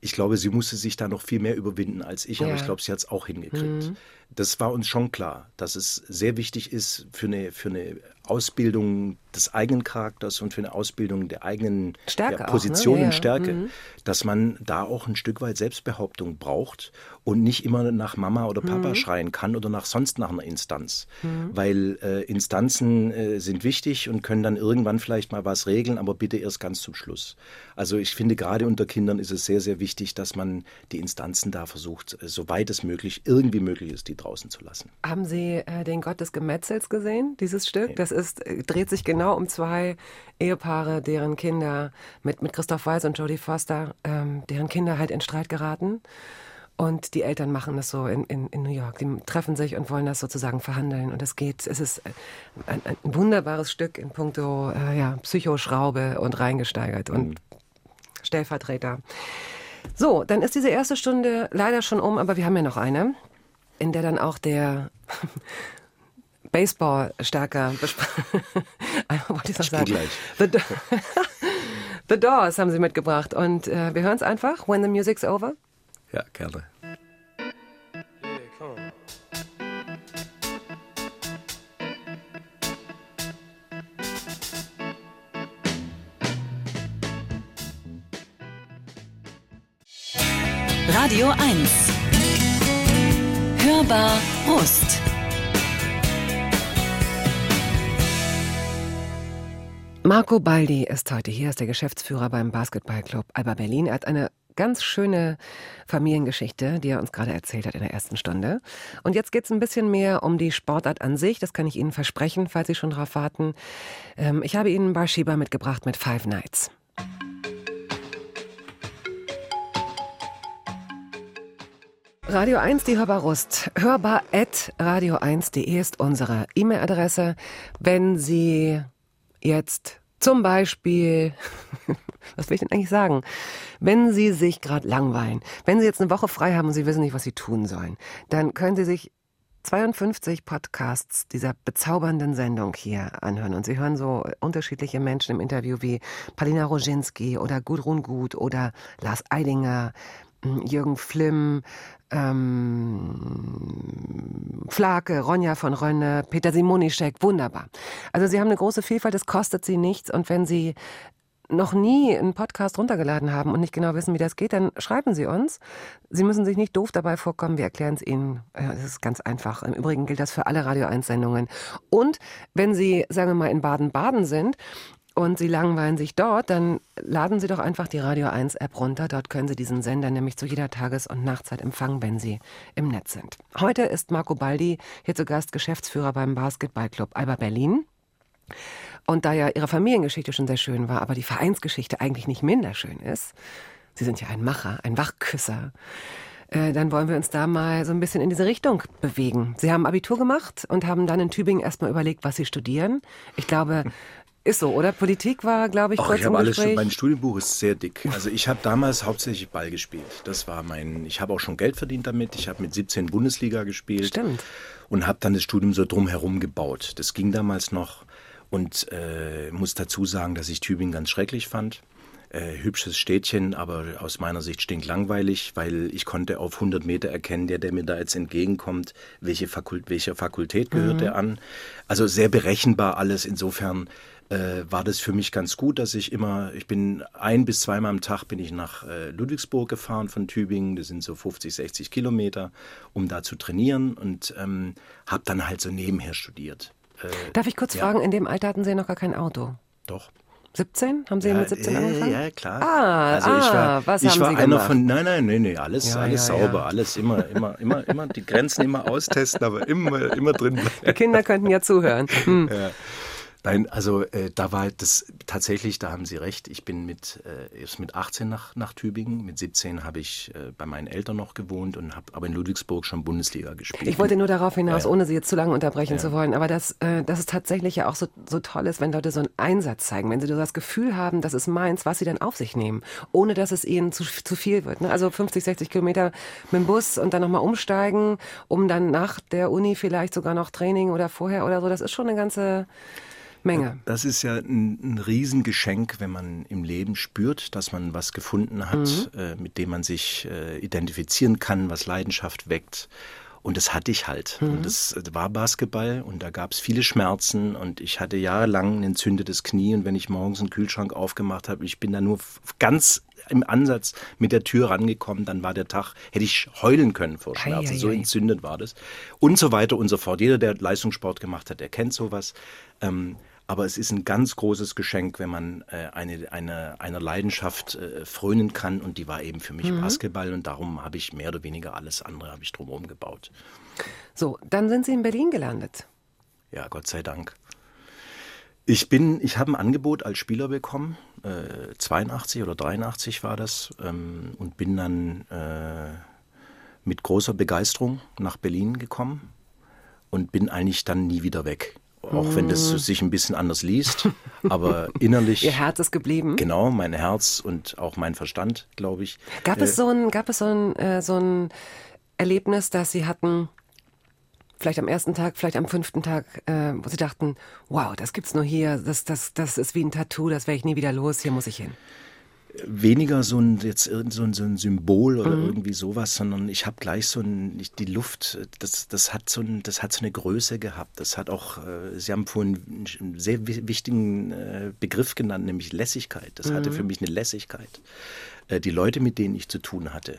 Ich glaube, sie musste sich da noch viel mehr überwinden als ich, aber Ja. ich glaube, sie hat es auch hingekriegt. Das war uns schon klar, dass es sehr wichtig ist für eine, für eine Ausbildung des eigenen Charakters und für eine Ausbildung der eigenen Stärke ja, auch, ne? Position Ja, ja. und Stärke, dass man da auch ein Stück weit Selbstbehauptung braucht und nicht immer nach Mama oder Papa schreien kann oder nach sonst nach einer Instanz. Weil äh, Instanzen äh, sind wichtig und können dann irgendwann vielleicht mal was regeln, aber bitte erst ganz zum Schluss. Also ich finde, gerade unter Kindern ist es sehr, sehr wichtig, dass man die Instanzen da versucht, äh, soweit es möglich, irgendwie möglich ist, die draußen zu lassen. Haben Sie äh, den Gott des Gemetzels gesehen, dieses Stück? Das ist, äh, dreht sich genau genau um zwei Ehepaare, deren Kinder mit, mit Christoph Weiß und Jodie Foster, ähm, deren Kinder halt in Streit geraten. Und die Eltern machen das so in, in, in New York. Die treffen sich und wollen das sozusagen verhandeln. Und es geht, es ist ein, ein wunderbares Stück in puncto äh, ja, Psychoschraube und reingesteigert und Stellvertreter. So, dann ist diese erste Stunde leider schon um, aber wir haben ja noch eine, in der dann auch der Baseball stärker besprochen. wollte ich noch sagen. gleich. The, Do- The Doors haben sie mitgebracht und äh, wir hören es einfach. When the music's over. Ja, gerne. Radio 1. Hörbar Rust. Marco Baldi ist heute hier, ist der Geschäftsführer beim Basketballclub Alba Berlin. Er hat eine ganz schöne Familiengeschichte, die er uns gerade erzählt hat in der ersten Stunde. Und jetzt geht es ein bisschen mehr um die Sportart an sich. Das kann ich Ihnen versprechen, falls Sie schon drauf warten. Ähm, ich habe Ihnen Barshiba mitgebracht mit Five Nights. Radio 1, die Hörbar Rust. Hörbar at radio1.de ist unsere E-Mail-Adresse. Wenn Sie jetzt zum Beispiel, was will ich denn eigentlich sagen? Wenn Sie sich gerade langweilen, wenn Sie jetzt eine Woche frei haben und Sie wissen nicht, was Sie tun sollen, dann können Sie sich 52 Podcasts dieser bezaubernden Sendung hier anhören. Und Sie hören so unterschiedliche Menschen im Interview wie Palina Roginski oder Gudrun Gut oder Lars Eidinger, Jürgen Flimm, ähm, Flake, Ronja von Rönne, Peter Simonischek, wunderbar. Also Sie haben eine große Vielfalt, es kostet Sie nichts und wenn Sie noch nie einen Podcast runtergeladen haben und nicht genau wissen, wie das geht, dann schreiben Sie uns. Sie müssen sich nicht doof dabei vorkommen, wir erklären es Ihnen. Es ist ganz einfach. Im Übrigen gilt das für alle Radio 1-Sendungen. Und wenn Sie, sagen wir mal, in Baden-Baden sind und Sie langweilen sich dort, dann laden Sie doch einfach die Radio 1 App runter. Dort können Sie diesen Sender nämlich zu jeder Tages- und Nachtzeit empfangen, wenn Sie im Netz sind. Heute ist Marco Baldi hier zu Gast, Geschäftsführer beim Basketballclub Alba Berlin. Und da ja Ihre Familiengeschichte schon sehr schön war, aber die Vereinsgeschichte eigentlich nicht minder schön ist, Sie sind ja ein Macher, ein Wachküsser, äh, dann wollen wir uns da mal so ein bisschen in diese Richtung bewegen. Sie haben Abitur gemacht und haben dann in Tübingen erstmal überlegt, was Sie studieren. Ich glaube, ist so, oder? Politik war, glaube ich, Ach, kurz ich habe alles schon, mein Studienbuch ist sehr dick. Also ich habe damals hauptsächlich Ball gespielt. Das war mein, ich habe auch schon Geld verdient damit. Ich habe mit 17 Bundesliga gespielt. Stimmt. Und habe dann das Studium so drumherum gebaut. Das ging damals noch. Und äh, muss dazu sagen, dass ich Tübingen ganz schrecklich fand. Äh, hübsches Städtchen, aber aus meiner Sicht stinklangweilig, weil ich konnte auf 100 Meter erkennen, der, der mir da jetzt entgegenkommt, welche Fakult welcher Fakultät gehört er an. Also sehr berechenbar alles. Insofern äh, war das für mich ganz gut, dass ich immer, ich bin ein bis zweimal am Tag bin ich nach äh, Ludwigsburg gefahren von Tübingen, das sind so 50, 60 Kilometer, um da zu trainieren und ähm, habe dann halt so nebenher studiert. Äh, Darf ich kurz Ja. fragen, in dem Alter hatten Sie noch gar kein Auto? doch. 17? Haben Sie Ja, mit 17 äh, angefangen? Ja, klar. Ah, also ich ah, war, was ich haben war Sie einer gemacht? von, nein, nein, nein, nee, alles, Ja, alles ja, sauber, alles immer, immer, immer, immer, die Grenzen immer austesten, aber immer, immer drin bleiben. Die Kinder könnten ja zuhören. Hm. Ja. Nein, also äh, da war das tatsächlich, da haben Sie recht. Ich bin mit äh, erst mit 18 nach, nach Tübingen, mit 17 habe ich äh, bei meinen Eltern noch gewohnt und habe aber in Ludwigsburg schon Bundesliga gespielt. Ich wollte nur darauf hinaus, Ja. ohne Sie jetzt zu lange unterbrechen zu wollen, aber dass, äh, dass es tatsächlich ja auch so, so toll ist, wenn Leute so einen Einsatz zeigen, wenn sie so das Gefühl haben, das ist meins, was sie dann auf sich nehmen, ohne dass es ihnen zu, zu viel wird. Ne? Also 50, 60 Kilometer mit dem Bus und dann nochmal umsteigen, um dann nach der Uni vielleicht sogar noch Training oder vorher oder so, das ist schon eine ganze Menge. Das ist ja ein, ein Riesengeschenk, wenn man im Leben spürt, dass man was gefunden hat, äh, mit dem man sich äh, identifizieren kann, was Leidenschaft weckt. Und das hatte ich halt. Und das äh, war Basketball und da gab es viele Schmerzen und ich hatte jahrelang ein entzündetes Knie und wenn ich morgens einen Kühlschrank aufgemacht habe, ich bin da nur ganz im Ansatz mit der Tür rangekommen, dann war der Tag, hätte ich heulen können vor Schmerzen, so Eieiei. entzündet war das. Und so weiter und so fort. Jeder, der Leistungssport gemacht hat, der kennt sowas. Ähm, aber es ist ein ganz großes Geschenk, wenn man äh, eine, eine, einer Leidenschaft äh, frönen kann. Und die war eben für mich Basketball. Und darum habe ich mehr oder weniger alles andere habe ich drumherum gebaut. So, dann sind Sie in Berlin gelandet. Ja, Gott sei Dank. Ich bin, ich habe ein Angebot als Spieler bekommen, äh, 82 oder 83 war das, ähm, und bin dann äh, mit großer Begeisterung nach Berlin gekommen und bin eigentlich dann nie wieder weg. Auch wenn das sich ein bisschen anders liest, aber innerlich. Ihr Herz ist geblieben. Genau, mein Herz und auch mein Verstand, glaube ich. Gab es so ein, gab es so ein, äh, so ein Erlebnis, dass Sie hatten, vielleicht am ersten Tag, vielleicht am fünften Tag, äh, wo Sie dachten, wow, das gibt's nur hier, das, das, das ist wie ein Tattoo, das werde ich nie wieder los, hier muss ich hin. Weniger so ein jetzt so ein, so ein Symbol oder irgendwie sowas, sondern ich habe gleich so ein die Luft, das das hat so ein das hat so eine Größe gehabt. Das hat auch äh, Sie haben vorhin einen sehr wi- wichtigen äh, Begriff genannt, nämlich Lässigkeit. Das hatte für mich eine Lässigkeit. Äh, Die Leute, mit denen ich zu tun hatte,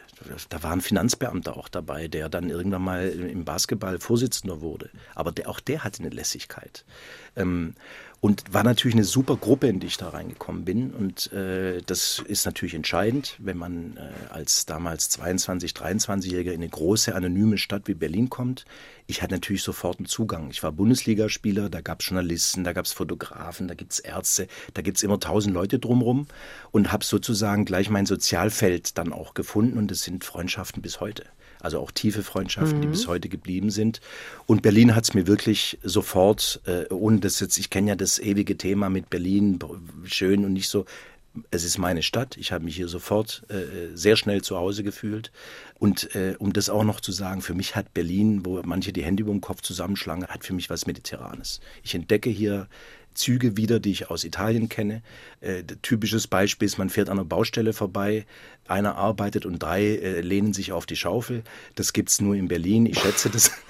da war ein Finanzbeamter auch dabei, der dann irgendwann mal im Basketball Vorsitzender wurde. Aber der, auch der hatte eine Lässigkeit. Ähm, und war natürlich eine super Gruppe, in die ich da reingekommen bin. Und äh, das ist natürlich entscheidend, wenn man äh, als damals 22, 23-Jähriger in eine große, anonyme Stadt wie Berlin kommt. Ich hatte natürlich sofort einen Zugang. Ich war Bundesligaspieler, da gab es Journalisten, da gab es Fotografen, da gibt es Ärzte, da gibt es immer tausend Leute drumrum und habe sozusagen gleich mein Sozialfeld dann auch gefunden und es sind Freundschaften bis heute. Also auch tiefe Freundschaften, die bis heute geblieben sind. Und Berlin hat es mir wirklich sofort, äh, ohne das jetzt, ich kenne ja das ewige Thema mit Berlin, schön und nicht so. Es ist meine Stadt. Ich habe mich hier sofort äh, sehr schnell zu Hause gefühlt. Und äh, um das auch noch zu sagen, für mich hat Berlin, wo manche die Hände über dem Kopf zusammenschlagen, hat für mich was Mediterranes. Ich entdecke hier Züge wieder, die ich aus Italien kenne. Äh, typisches Beispiel ist, man fährt an einer Baustelle vorbei, einer arbeitet und drei äh, lehnen sich auf die Schaufel. Das gibt's nur in Berlin. Ich schätze das.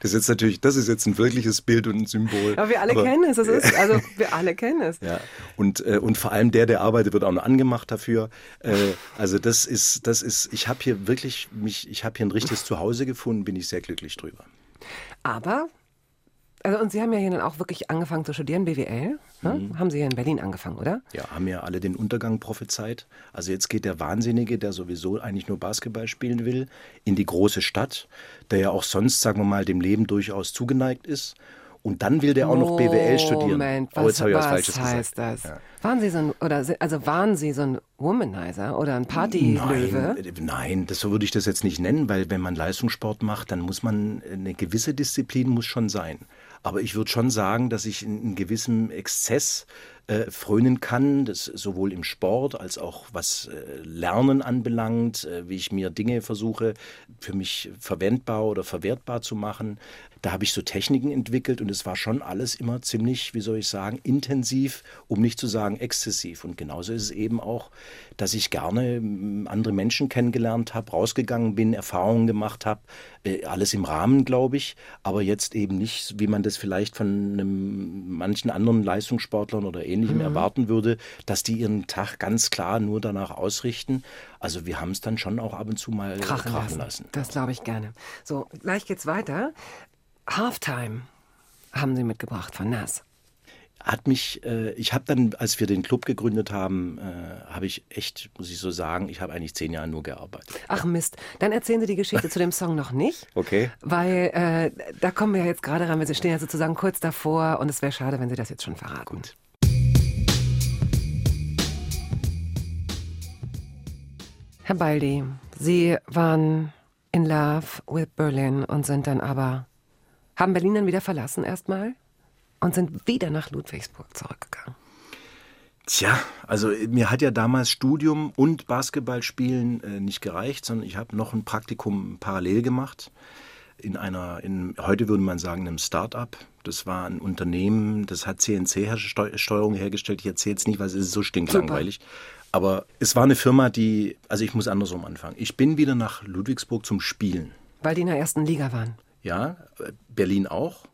Das ist jetzt natürlich, das ist jetzt ein wirkliches Bild und ein Symbol. Aber wir alle kennen es, es ist, also wir alle kennen es. Ja, und, äh, und vor allem der, der arbeitet, wird auch noch angemacht dafür. Äh, also das ist, das ist, ich habe hier wirklich mich, ich habe hier ein richtiges Zuhause gefunden, bin ich sehr glücklich drüber. Aber, also und Sie haben ja hier dann auch wirklich angefangen zu studieren, BWL. Ne? Mhm. Haben Sie hier in Berlin angefangen, oder? Ja, haben ja alle den Untergang prophezeit. Also jetzt geht der Wahnsinnige, der sowieso eigentlich nur Basketball spielen will, in die große Stadt, der ja auch sonst, sagen wir mal, dem Leben durchaus zugeneigt ist. Und dann will der auch noch BWL studieren. Moment, oh, was, jetzt habe ich was was Falsches heißt gesagt. das? Waren Sie so ein, oder, also waren Sie so ein Womanizer oder ein Partylöwe? Nein, äh, nein, das so würde ich das jetzt nicht nennen, weil wenn man Leistungssport macht, dann muss man eine gewisse Disziplin muss schon sein. Aber ich würde schon sagen, dass ich in, in gewissem Exzess äh, frönen kann, das sowohl im Sport als auch was äh, Lernen anbelangt, äh, wie ich mir Dinge versuche für mich verwendbar oder verwertbar zu machen. Da habe ich so Techniken entwickelt und es war schon alles immer ziemlich, wie soll ich sagen, intensiv, um nicht zu sagen exzessiv. Und genauso ist es eben auch, dass ich gerne mm, andere Menschen kennengelernt habe, rausgegangen bin, Erfahrungen gemacht habe, äh, alles im Rahmen, glaube ich, aber jetzt eben nicht, wie man das vielleicht von einem, manchen anderen Leistungssportlern oder ähnlichem erwarten würde, dass die ihren Tag ganz klar nur danach ausrichten. Also wir haben es dann schon auch ab und zu mal Krachen, krachen lassen. lassen. Das glaube ich gerne. So, gleich geht's weiter. Halftime haben Sie mitgebracht von Nas. hat mich, äh, ich habe dann, als wir den Club gegründet haben, äh, habe ich echt, muss ich so sagen, ich habe eigentlich zehn Jahre nur gearbeitet. Ach Mist, dann erzählen Sie die Geschichte zu dem Song noch nicht. Okay. Weil äh, da kommen wir ja jetzt gerade ran, wir stehen ja sozusagen kurz davor und es wäre schade, wenn Sie das jetzt schon verraten. Herr Baldi, Sie waren in love with Berlin und sind dann aber, haben Berlin dann wieder verlassen erstmal und sind wieder nach Ludwigsburg zurückgegangen. Tja, also mir hat ja damals Studium und Basketballspielen äh, nicht gereicht, sondern ich habe noch ein Praktikum parallel gemacht in einer, in, heute würde man sagen, einem Start-up. Das war ein Unternehmen, das hat CNC-Steuerung hergestellt. Ich erzähle jetzt nicht, was es ist so stinklangweilig. Aber es war eine Firma, die, also ich muss andersrum anfangen. Ich bin wieder nach Ludwigsburg zum Spielen. Weil die in der ersten Liga waren. Ja, Berlin auch.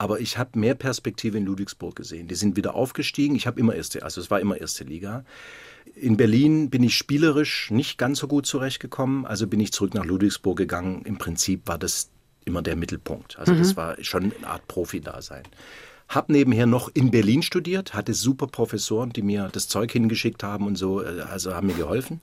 Aber ich habe mehr Perspektive in Ludwigsburg gesehen. Die sind wieder aufgestiegen. Ich habe immer erste, also es war immer erste Liga. In Berlin bin ich spielerisch nicht ganz so gut zurechtgekommen. Also bin ich zurück nach Ludwigsburg gegangen. Im Prinzip war das immer der Mittelpunkt. Also das war schon eine Art Profi-Dasein. Hab nebenher noch in Berlin studiert, hatte super Professoren, die mir das Zeug hingeschickt haben und so, äh, also haben mir geholfen.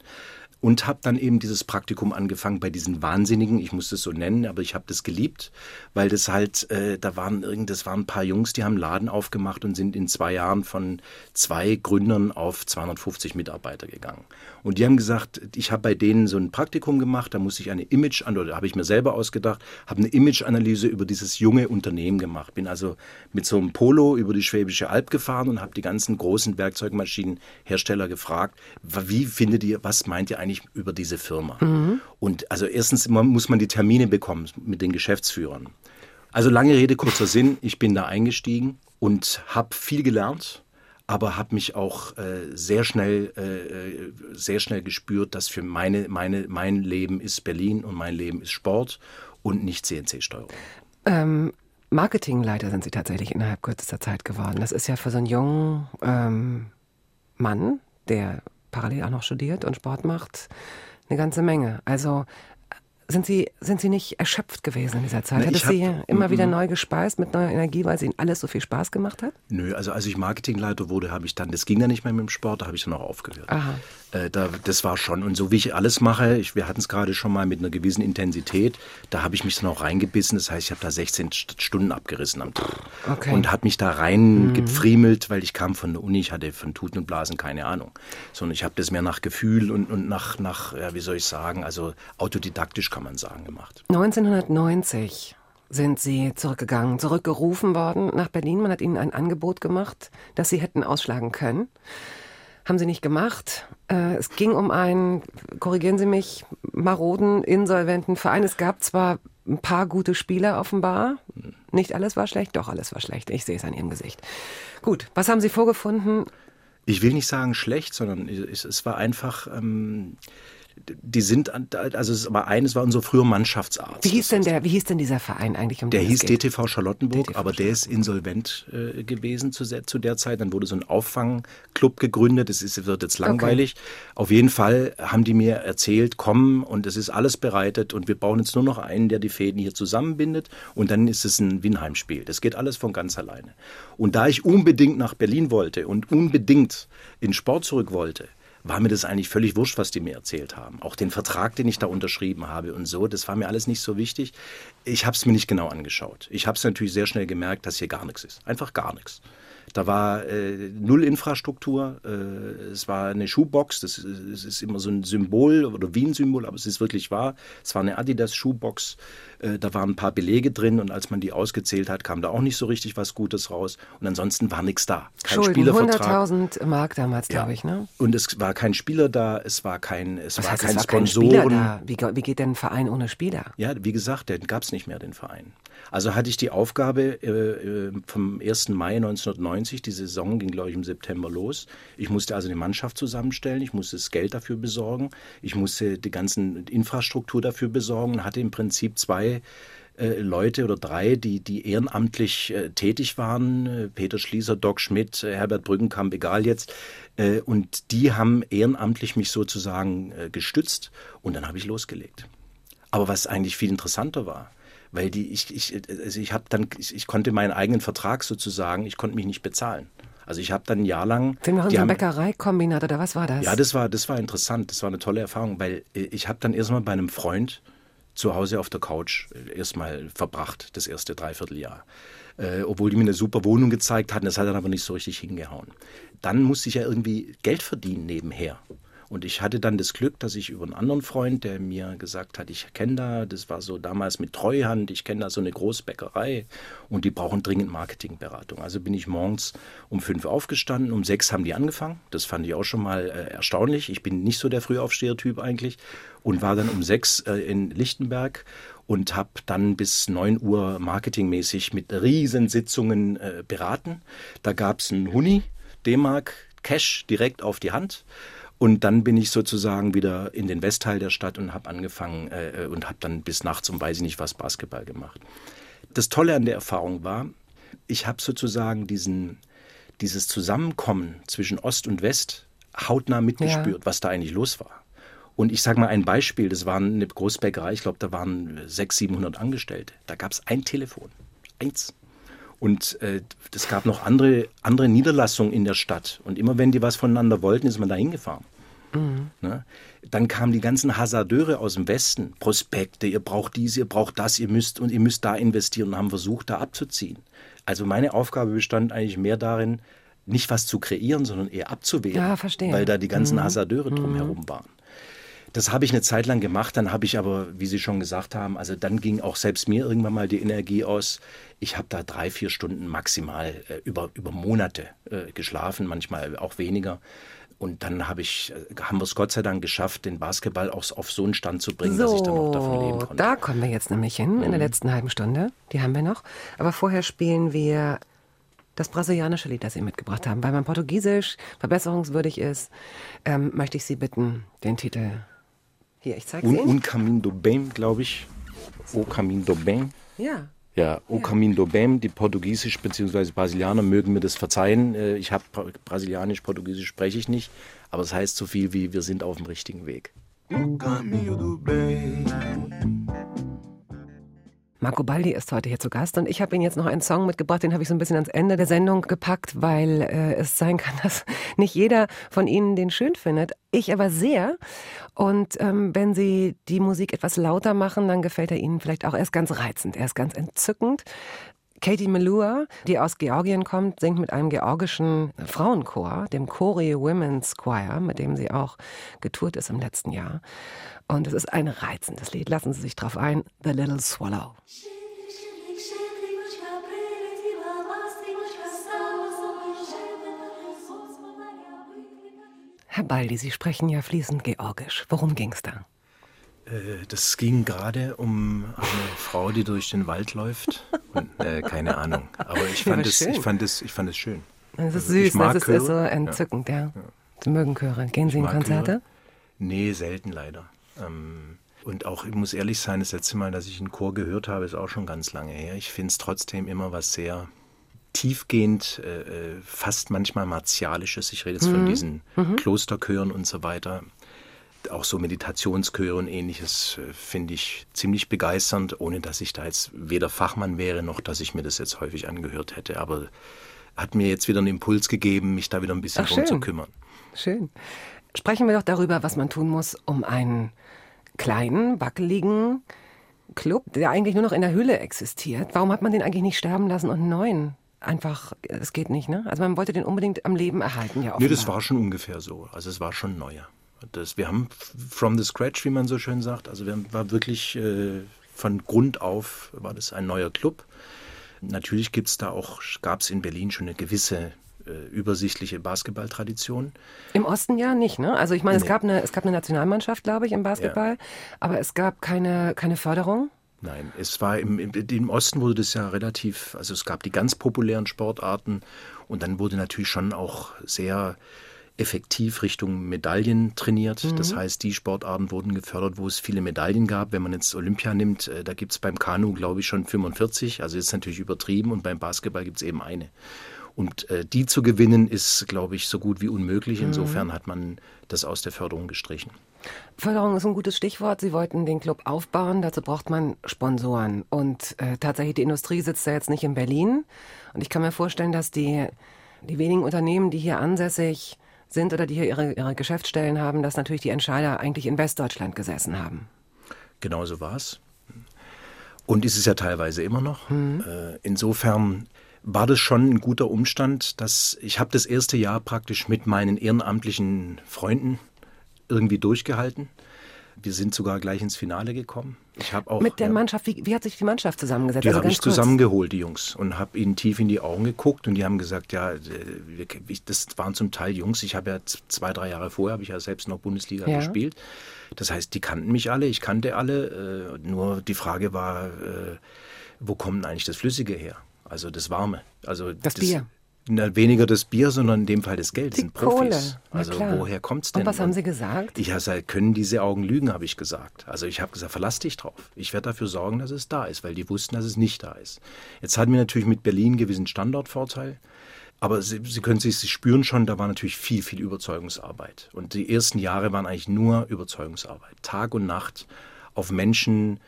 Und habe dann eben dieses Praktikum angefangen bei diesen Wahnsinnigen, ich muss das so nennen, aber ich habe das geliebt, weil das halt, äh, da waren irgend, das waren ein paar Jungs, die haben Laden aufgemacht und sind in zwei Jahren von zwei Gründern auf 250 Mitarbeiter gegangen. Und die haben gesagt, ich habe bei denen so ein Praktikum gemacht, da muss ich eine Image, oder habe ich mir selber ausgedacht, habe eine Image-Analyse über dieses junge Unternehmen gemacht. Bin also mit so einem Polo über die Schwäbische Alb gefahren und habe die ganzen großen Werkzeugmaschinenhersteller gefragt, wie findet ihr, was meint ihr eigentlich über diese Firma? Und also erstens muss man die Termine bekommen mit den Geschäftsführern. Also lange Rede, kurzer Sinn, ich bin da eingestiegen und habe viel gelernt aber habe mich auch äh, sehr schnell äh, sehr schnell gespürt, dass für meine meine mein Leben ist Berlin und mein Leben ist Sport und nicht CNC-Steuerung. Ähm, Marketingleiter sind Sie tatsächlich innerhalb kürzester Zeit geworden. Das ist ja für so einen jungen ähm, Mann, der parallel auch noch studiert und Sport macht, eine ganze Menge. Also sind Sie, sind Sie nicht erschöpft gewesen in dieser Zeit? Na, Hat ich es Sie immer wieder Mhm. neu gespeist mit neuer Energie, weil es Ihnen alles so viel Spaß gemacht hat? Nö, also als ich Marketingleiter wurde, habe ich dann, das ging ja nicht mehr mit dem Sport, da habe ich dann auch aufgehört. Aha. Äh, da, das war schon, und so wie ich alles mache, ich, wir hatten es gerade schon mal mit einer gewissen Intensität, da habe ich mich dann auch reingebissen, das heißt, ich habe da 16 St- Stunden abgerissen am Tag. Okay. Und habe mich da rein gefriemelt, weil ich kam von der Uni, ich hatte von Tuten und Blasen keine Ahnung. Sondern ich habe das mehr nach Gefühl und, und nach, nach, ja, wie soll ich sagen, also autodidaktisch kann man sagen, gemacht. 1990 sind Sie zurückgegangen, zurückgerufen worden nach Berlin. Man hat Ihnen ein Angebot gemacht, das Sie hätten ausschlagen können. Haben Sie nicht gemacht. Äh, es ging um einen, korrigieren Sie mich, maroden, insolventen Verein. Es gab zwar ein paar gute Spieler offenbar. Nicht alles war schlecht, doch alles war schlecht. Ich sehe es an Ihrem Gesicht. Gut, was haben Sie vorgefunden? Ich will nicht sagen schlecht, sondern es, es war einfach, ähm, die sind, also es war eines war unser früher Mannschaftsarzt. Wie hieß denn der, wie hieß denn dieser Verein eigentlich? Um Der es hieß geht? DTV Charlottenburg, DTV aber der ist insolvent äh, gewesen zu, zu der Zeit. Dann wurde so ein Auffangclub gegründet. Das ist, wird jetzt langweilig. Auf jeden Fall haben die mir erzählt, komm und es ist alles bereitet und wir brauchen jetzt nur noch einen, der die Fäden hier zusammenbindet und dann ist es ein Winheim-Spiel. Das geht alles von ganz alleine. Und da ich unbedingt nach Berlin wollte und unbedingt in Sport zurück wollte, war mir das eigentlich völlig wurscht, was die mir erzählt haben. Auch den Vertrag, den ich da unterschrieben habe und so, das war mir alles nicht so wichtig. Ich habe es mir nicht genau angeschaut. Ich habe es natürlich sehr schnell gemerkt, dass hier gar nichts ist. Einfach gar nichts. Da war äh, null Infrastruktur, äh, es war eine Schuhbox, das ist, ist immer so ein Symbol oder wie ein Symbol, aber es ist wirklich wahr. Es war eine Adidas-Schuhbox, äh, da waren ein paar Belege drin und als man die ausgezählt hat, kam da auch nicht so richtig was Gutes raus. Und ansonsten war nichts da. Kein Schulden, Spielervertrag. 100.000 Mark damals, glaube ich, ne? Und es war kein Spieler da, es war kein, es Was war heißt, kein es war kein Sponsoren. Spieler da? Wie, wie geht denn ein Verein ohne Spieler? Ja, wie gesagt, den gab es nicht mehr, den Verein. Also hatte ich die Aufgabe äh, äh, vom 1. Mai 1990, die Saison ging, glaube ich, im September los. Ich musste also eine Mannschaft zusammenstellen, ich musste das Geld dafür besorgen, ich musste die ganzen Infrastruktur dafür besorgen und hatte im Prinzip zwei äh, Leute oder drei, die, die ehrenamtlich äh, tätig waren. Peter Schließer, Doc Schmidt, Herbert Brückenkamp, egal jetzt. Äh, und die haben ehrenamtlich mich sozusagen äh, gestützt und dann habe ich losgelegt. Aber was eigentlich viel interessanter war, weil die, ich, ich, also ich habe dann, ich, ich konnte meinen eigenen Vertrag sozusagen, ich konnte mich nicht bezahlen. Also ich habe dann ein Jahr lang. Sind wir die unser haben- Bäckereikombinat oder was war das? ja, das war, das war interessant, das war eine tolle Erfahrung, weil äh, ich habe dann erstmal bei einem Freund zu Hause auf der Couch äh, erstmal verbracht, das erste Dreivierteljahr. Äh, obwohl die mir eine super Wohnung gezeigt hatten, das hat dann aber nicht so richtig hingehauen. Dann musste ich ja irgendwie Geld verdienen nebenher. Und ich hatte dann das Glück, dass ich über einen anderen Freund, der mir gesagt hat, ich kenne da, das war so damals mit Treuhand, ich kenne da so eine Großbäckerei und die brauchen dringend Marketingberatung. Also bin ich morgens um fünf aufgestanden, um sechs haben die angefangen. Das fand ich auch schon mal äh, erstaunlich. Ich bin nicht so der Frühaufsteher-Typ eigentlich und war dann um sechs äh, in Lichtenberg und habe dann bis 9 Uhr marketingmäßig mit Riesensitzungen äh, beraten. Da gab es einen Huni, D-Mark, Cash direkt auf die Hand. Und dann bin ich sozusagen wieder in den Westteil der Stadt und habe angefangen äh, und habe dann bis nachts um weiß ich nicht was Basketball gemacht. Das Tolle an der Erfahrung war, ich habe sozusagen diesen, dieses Zusammenkommen zwischen Ost und West hautnah mitgespürt, was da eigentlich los war. Und ich sage mal ein Beispiel, das war eine Großbäckerei, ich glaube, da waren 600, 700 Angestellte. Da gab es ein Telefon, eins. Und äh, es gab noch andere, andere Niederlassungen in der Stadt. Und immer wenn die was voneinander wollten, ist man da hingefahren. Ne? Dann kamen die ganzen Hasardeure aus dem Westen, Prospekte, ihr braucht dies, ihr braucht das, ihr müsst und ihr müsst da investieren und haben versucht, da abzuziehen. Also meine Aufgabe bestand eigentlich mehr darin, nicht was zu kreieren, sondern eher abzuwehren, Ja, verstehe. weil da die ganzen Hasardeure drumherum waren. Das habe ich eine Zeit lang gemacht, dann habe ich aber, wie Sie schon gesagt haben, also dann ging auch selbst mir irgendwann mal die Energie aus. Ich habe da drei, vier Stunden maximal äh, über, über Monate äh, geschlafen, manchmal auch weniger. Und dann habe ich, äh, haben wir es Gott sei Dank geschafft, den Basketball auch auf so einen Stand zu bringen, dass ich dann auch davon leben So, konnte. Mhm. da kommen wir jetzt nämlich hin, in der letzten halben Stunde. Die haben wir noch. Aber vorher spielen wir das brasilianische Lied, das Sie mitgebracht haben. Weil mein Portugiesisch verbesserungswürdig ist, ähm, möchte ich Sie bitten, den Titel. Hier, ich zeige Un, Sie. un caminho do bem, glaube ich. O caminho do bem. ja. Ja, O Caminho do Bem, die Portugiesisch bzw. Brasilianer mögen mir das verzeihen. Äh, Ich habe Brasilianisch, Portugiesisch spreche ich nicht, aber es heißt so viel wie wir sind auf dem richtigen Weg. O caminho do bem. Marco Baldi ist heute hier zu Gast und ich habe Ihnen jetzt noch einen Song mitgebracht, den habe ich so ein bisschen ans Ende der Sendung gepackt, weil äh, es sein kann, dass nicht jeder von Ihnen den schön findet. Ich aber sehr. Und ähm, wenn Sie die Musik etwas lauter machen, dann gefällt er Ihnen vielleicht auch. Er ist ganz reizend, er ist ganz entzückend. Katie Melua, die aus Georgien kommt, singt mit einem georgischen Frauenchor, dem Chori Women's Choir, mit dem sie auch getourt ist im letzten Jahr. Und es ist ein reizendes Lied. Lassen Sie sich drauf ein. The Little Swallow. Herr Baldi, Sie sprechen ja fließend Georgisch. Worum ging's da? Äh, Das ging gerade um eine Frau, die durch den Wald läuft. Und, äh, keine Ahnung. Aber ich Ja, fand, aber es, schön. ich, fand es, ich fand es schön. Das ist Also süß, das ist, ist so entzückend, ja. Sie mögen Chöre. Gehen Sie in Konzerte? Chöre. Nee, selten leider. Ähm, und auch, ich muss ehrlich sein, das letzte Mal, dass ich einen Chor gehört habe, ist auch schon ganz lange her. Ich finde es trotzdem immer was sehr tiefgehend, äh, äh, fast manchmal martialisches. Ich rede jetzt von diesen Klosterchören und so weiter. Auch so Meditationschöre und ähnliches äh, finde ich ziemlich begeisternd, ohne dass ich da jetzt weder Fachmann wäre, noch dass ich mir das jetzt häufig angehört hätte. Aber hat mir jetzt wieder einen Impuls gegeben, mich da wieder ein bisschen Ach, drum zu schön. kümmern. Schön. Sprechen wir doch darüber, was man tun muss, um einen kleinen, wackeligen Club, der eigentlich nur noch in der Höhle existiert. Warum hat man den eigentlich nicht sterben lassen und einen neuen? Einfach, es geht nicht, ne? Also man wollte den unbedingt am Leben erhalten, ja. Nee, das offenbar. war schon ungefähr so. Also es war schon neuer. Das, wir haben from the scratch, wie man so schön sagt, also wir haben, war wirklich äh, von Grund auf war das ein neuer Club. Natürlich gibt's da auch, gab es in Berlin schon eine gewisse äh, übersichtliche Basketballtradition. Im Osten ja nicht, ne? Also ich meine, es Nee. gab eine, es gab eine Nationalmannschaft, glaube ich, im Basketball, aber es gab keine, keine Förderung. Nein, es war im, im, im Osten wurde das ja relativ, also es gab die ganz populären Sportarten und dann wurde natürlich schon auch sehr effektiv Richtung Medaillen trainiert. Das heißt, die Sportarten wurden gefördert, wo es viele Medaillen gab. Wenn man jetzt Olympia nimmt, äh, da gibt es beim Kanu, glaube ich, schon 45. Also ist natürlich übertrieben und beim Basketball gibt es eben eine. Und äh, die zu gewinnen, ist, glaube ich, so gut wie unmöglich. Insofern hat man das aus der Förderung gestrichen. Förderung ist ein gutes Stichwort. Sie wollten den Club aufbauen. Dazu braucht man Sponsoren. Und äh, tatsächlich, die Industrie sitzt ja jetzt nicht in Berlin. Und ich kann mir vorstellen, dass die, die wenigen Unternehmen, die hier ansässig sind oder die hier ihre, ihre Geschäftsstellen haben, dass natürlich die Entscheider eigentlich in Westdeutschland gesessen haben. Genauso war es. Und ist es ja teilweise immer noch. Äh, insofern war das schon ein guter Umstand, dass ich habe das erste Jahr praktisch mit meinen ehrenamtlichen Freunden irgendwie durchgehalten. Wir sind sogar gleich ins Finale gekommen. Ich habe auch Mit der ja, Mannschaft, wie, wie hat sich die Mannschaft zusammengesetzt? die Also habe ich kurz. zusammengeholt, die Jungs, und habe ihnen tief in die Augen geguckt und die haben gesagt, ja, äh, das waren zum Teil Jungs. Ich habe ja zwei, drei Jahre vorher habe ich ja selbst noch Bundesliga Ja. gespielt. Das heißt, die kannten mich alle, ich kannte alle. Äh, nur die Frage war, äh, wo kommt eigentlich das Flüssige her? Also das Warme. Also Das Bier. Na, weniger das Bier, sondern in dem Fall das Geld. Das Die sind Profis. Kohle. Also woher kommt's Und denn? was haben Sie gesagt? Ich habe gesagt, können diese Augen lügen, habe ich gesagt. Also ich habe gesagt, verlass dich drauf. Ich werde dafür sorgen, dass es da ist, weil die wussten, dass es nicht da ist. Jetzt hatten wir natürlich mit Berlin einen gewissen Standortvorteil. Aber Sie, Sie können sich, Sie spüren schon, da war natürlich viel, viel Überzeugungsarbeit. Und die ersten Jahre waren eigentlich nur Überzeugungsarbeit. Tag und Nacht auf Menschen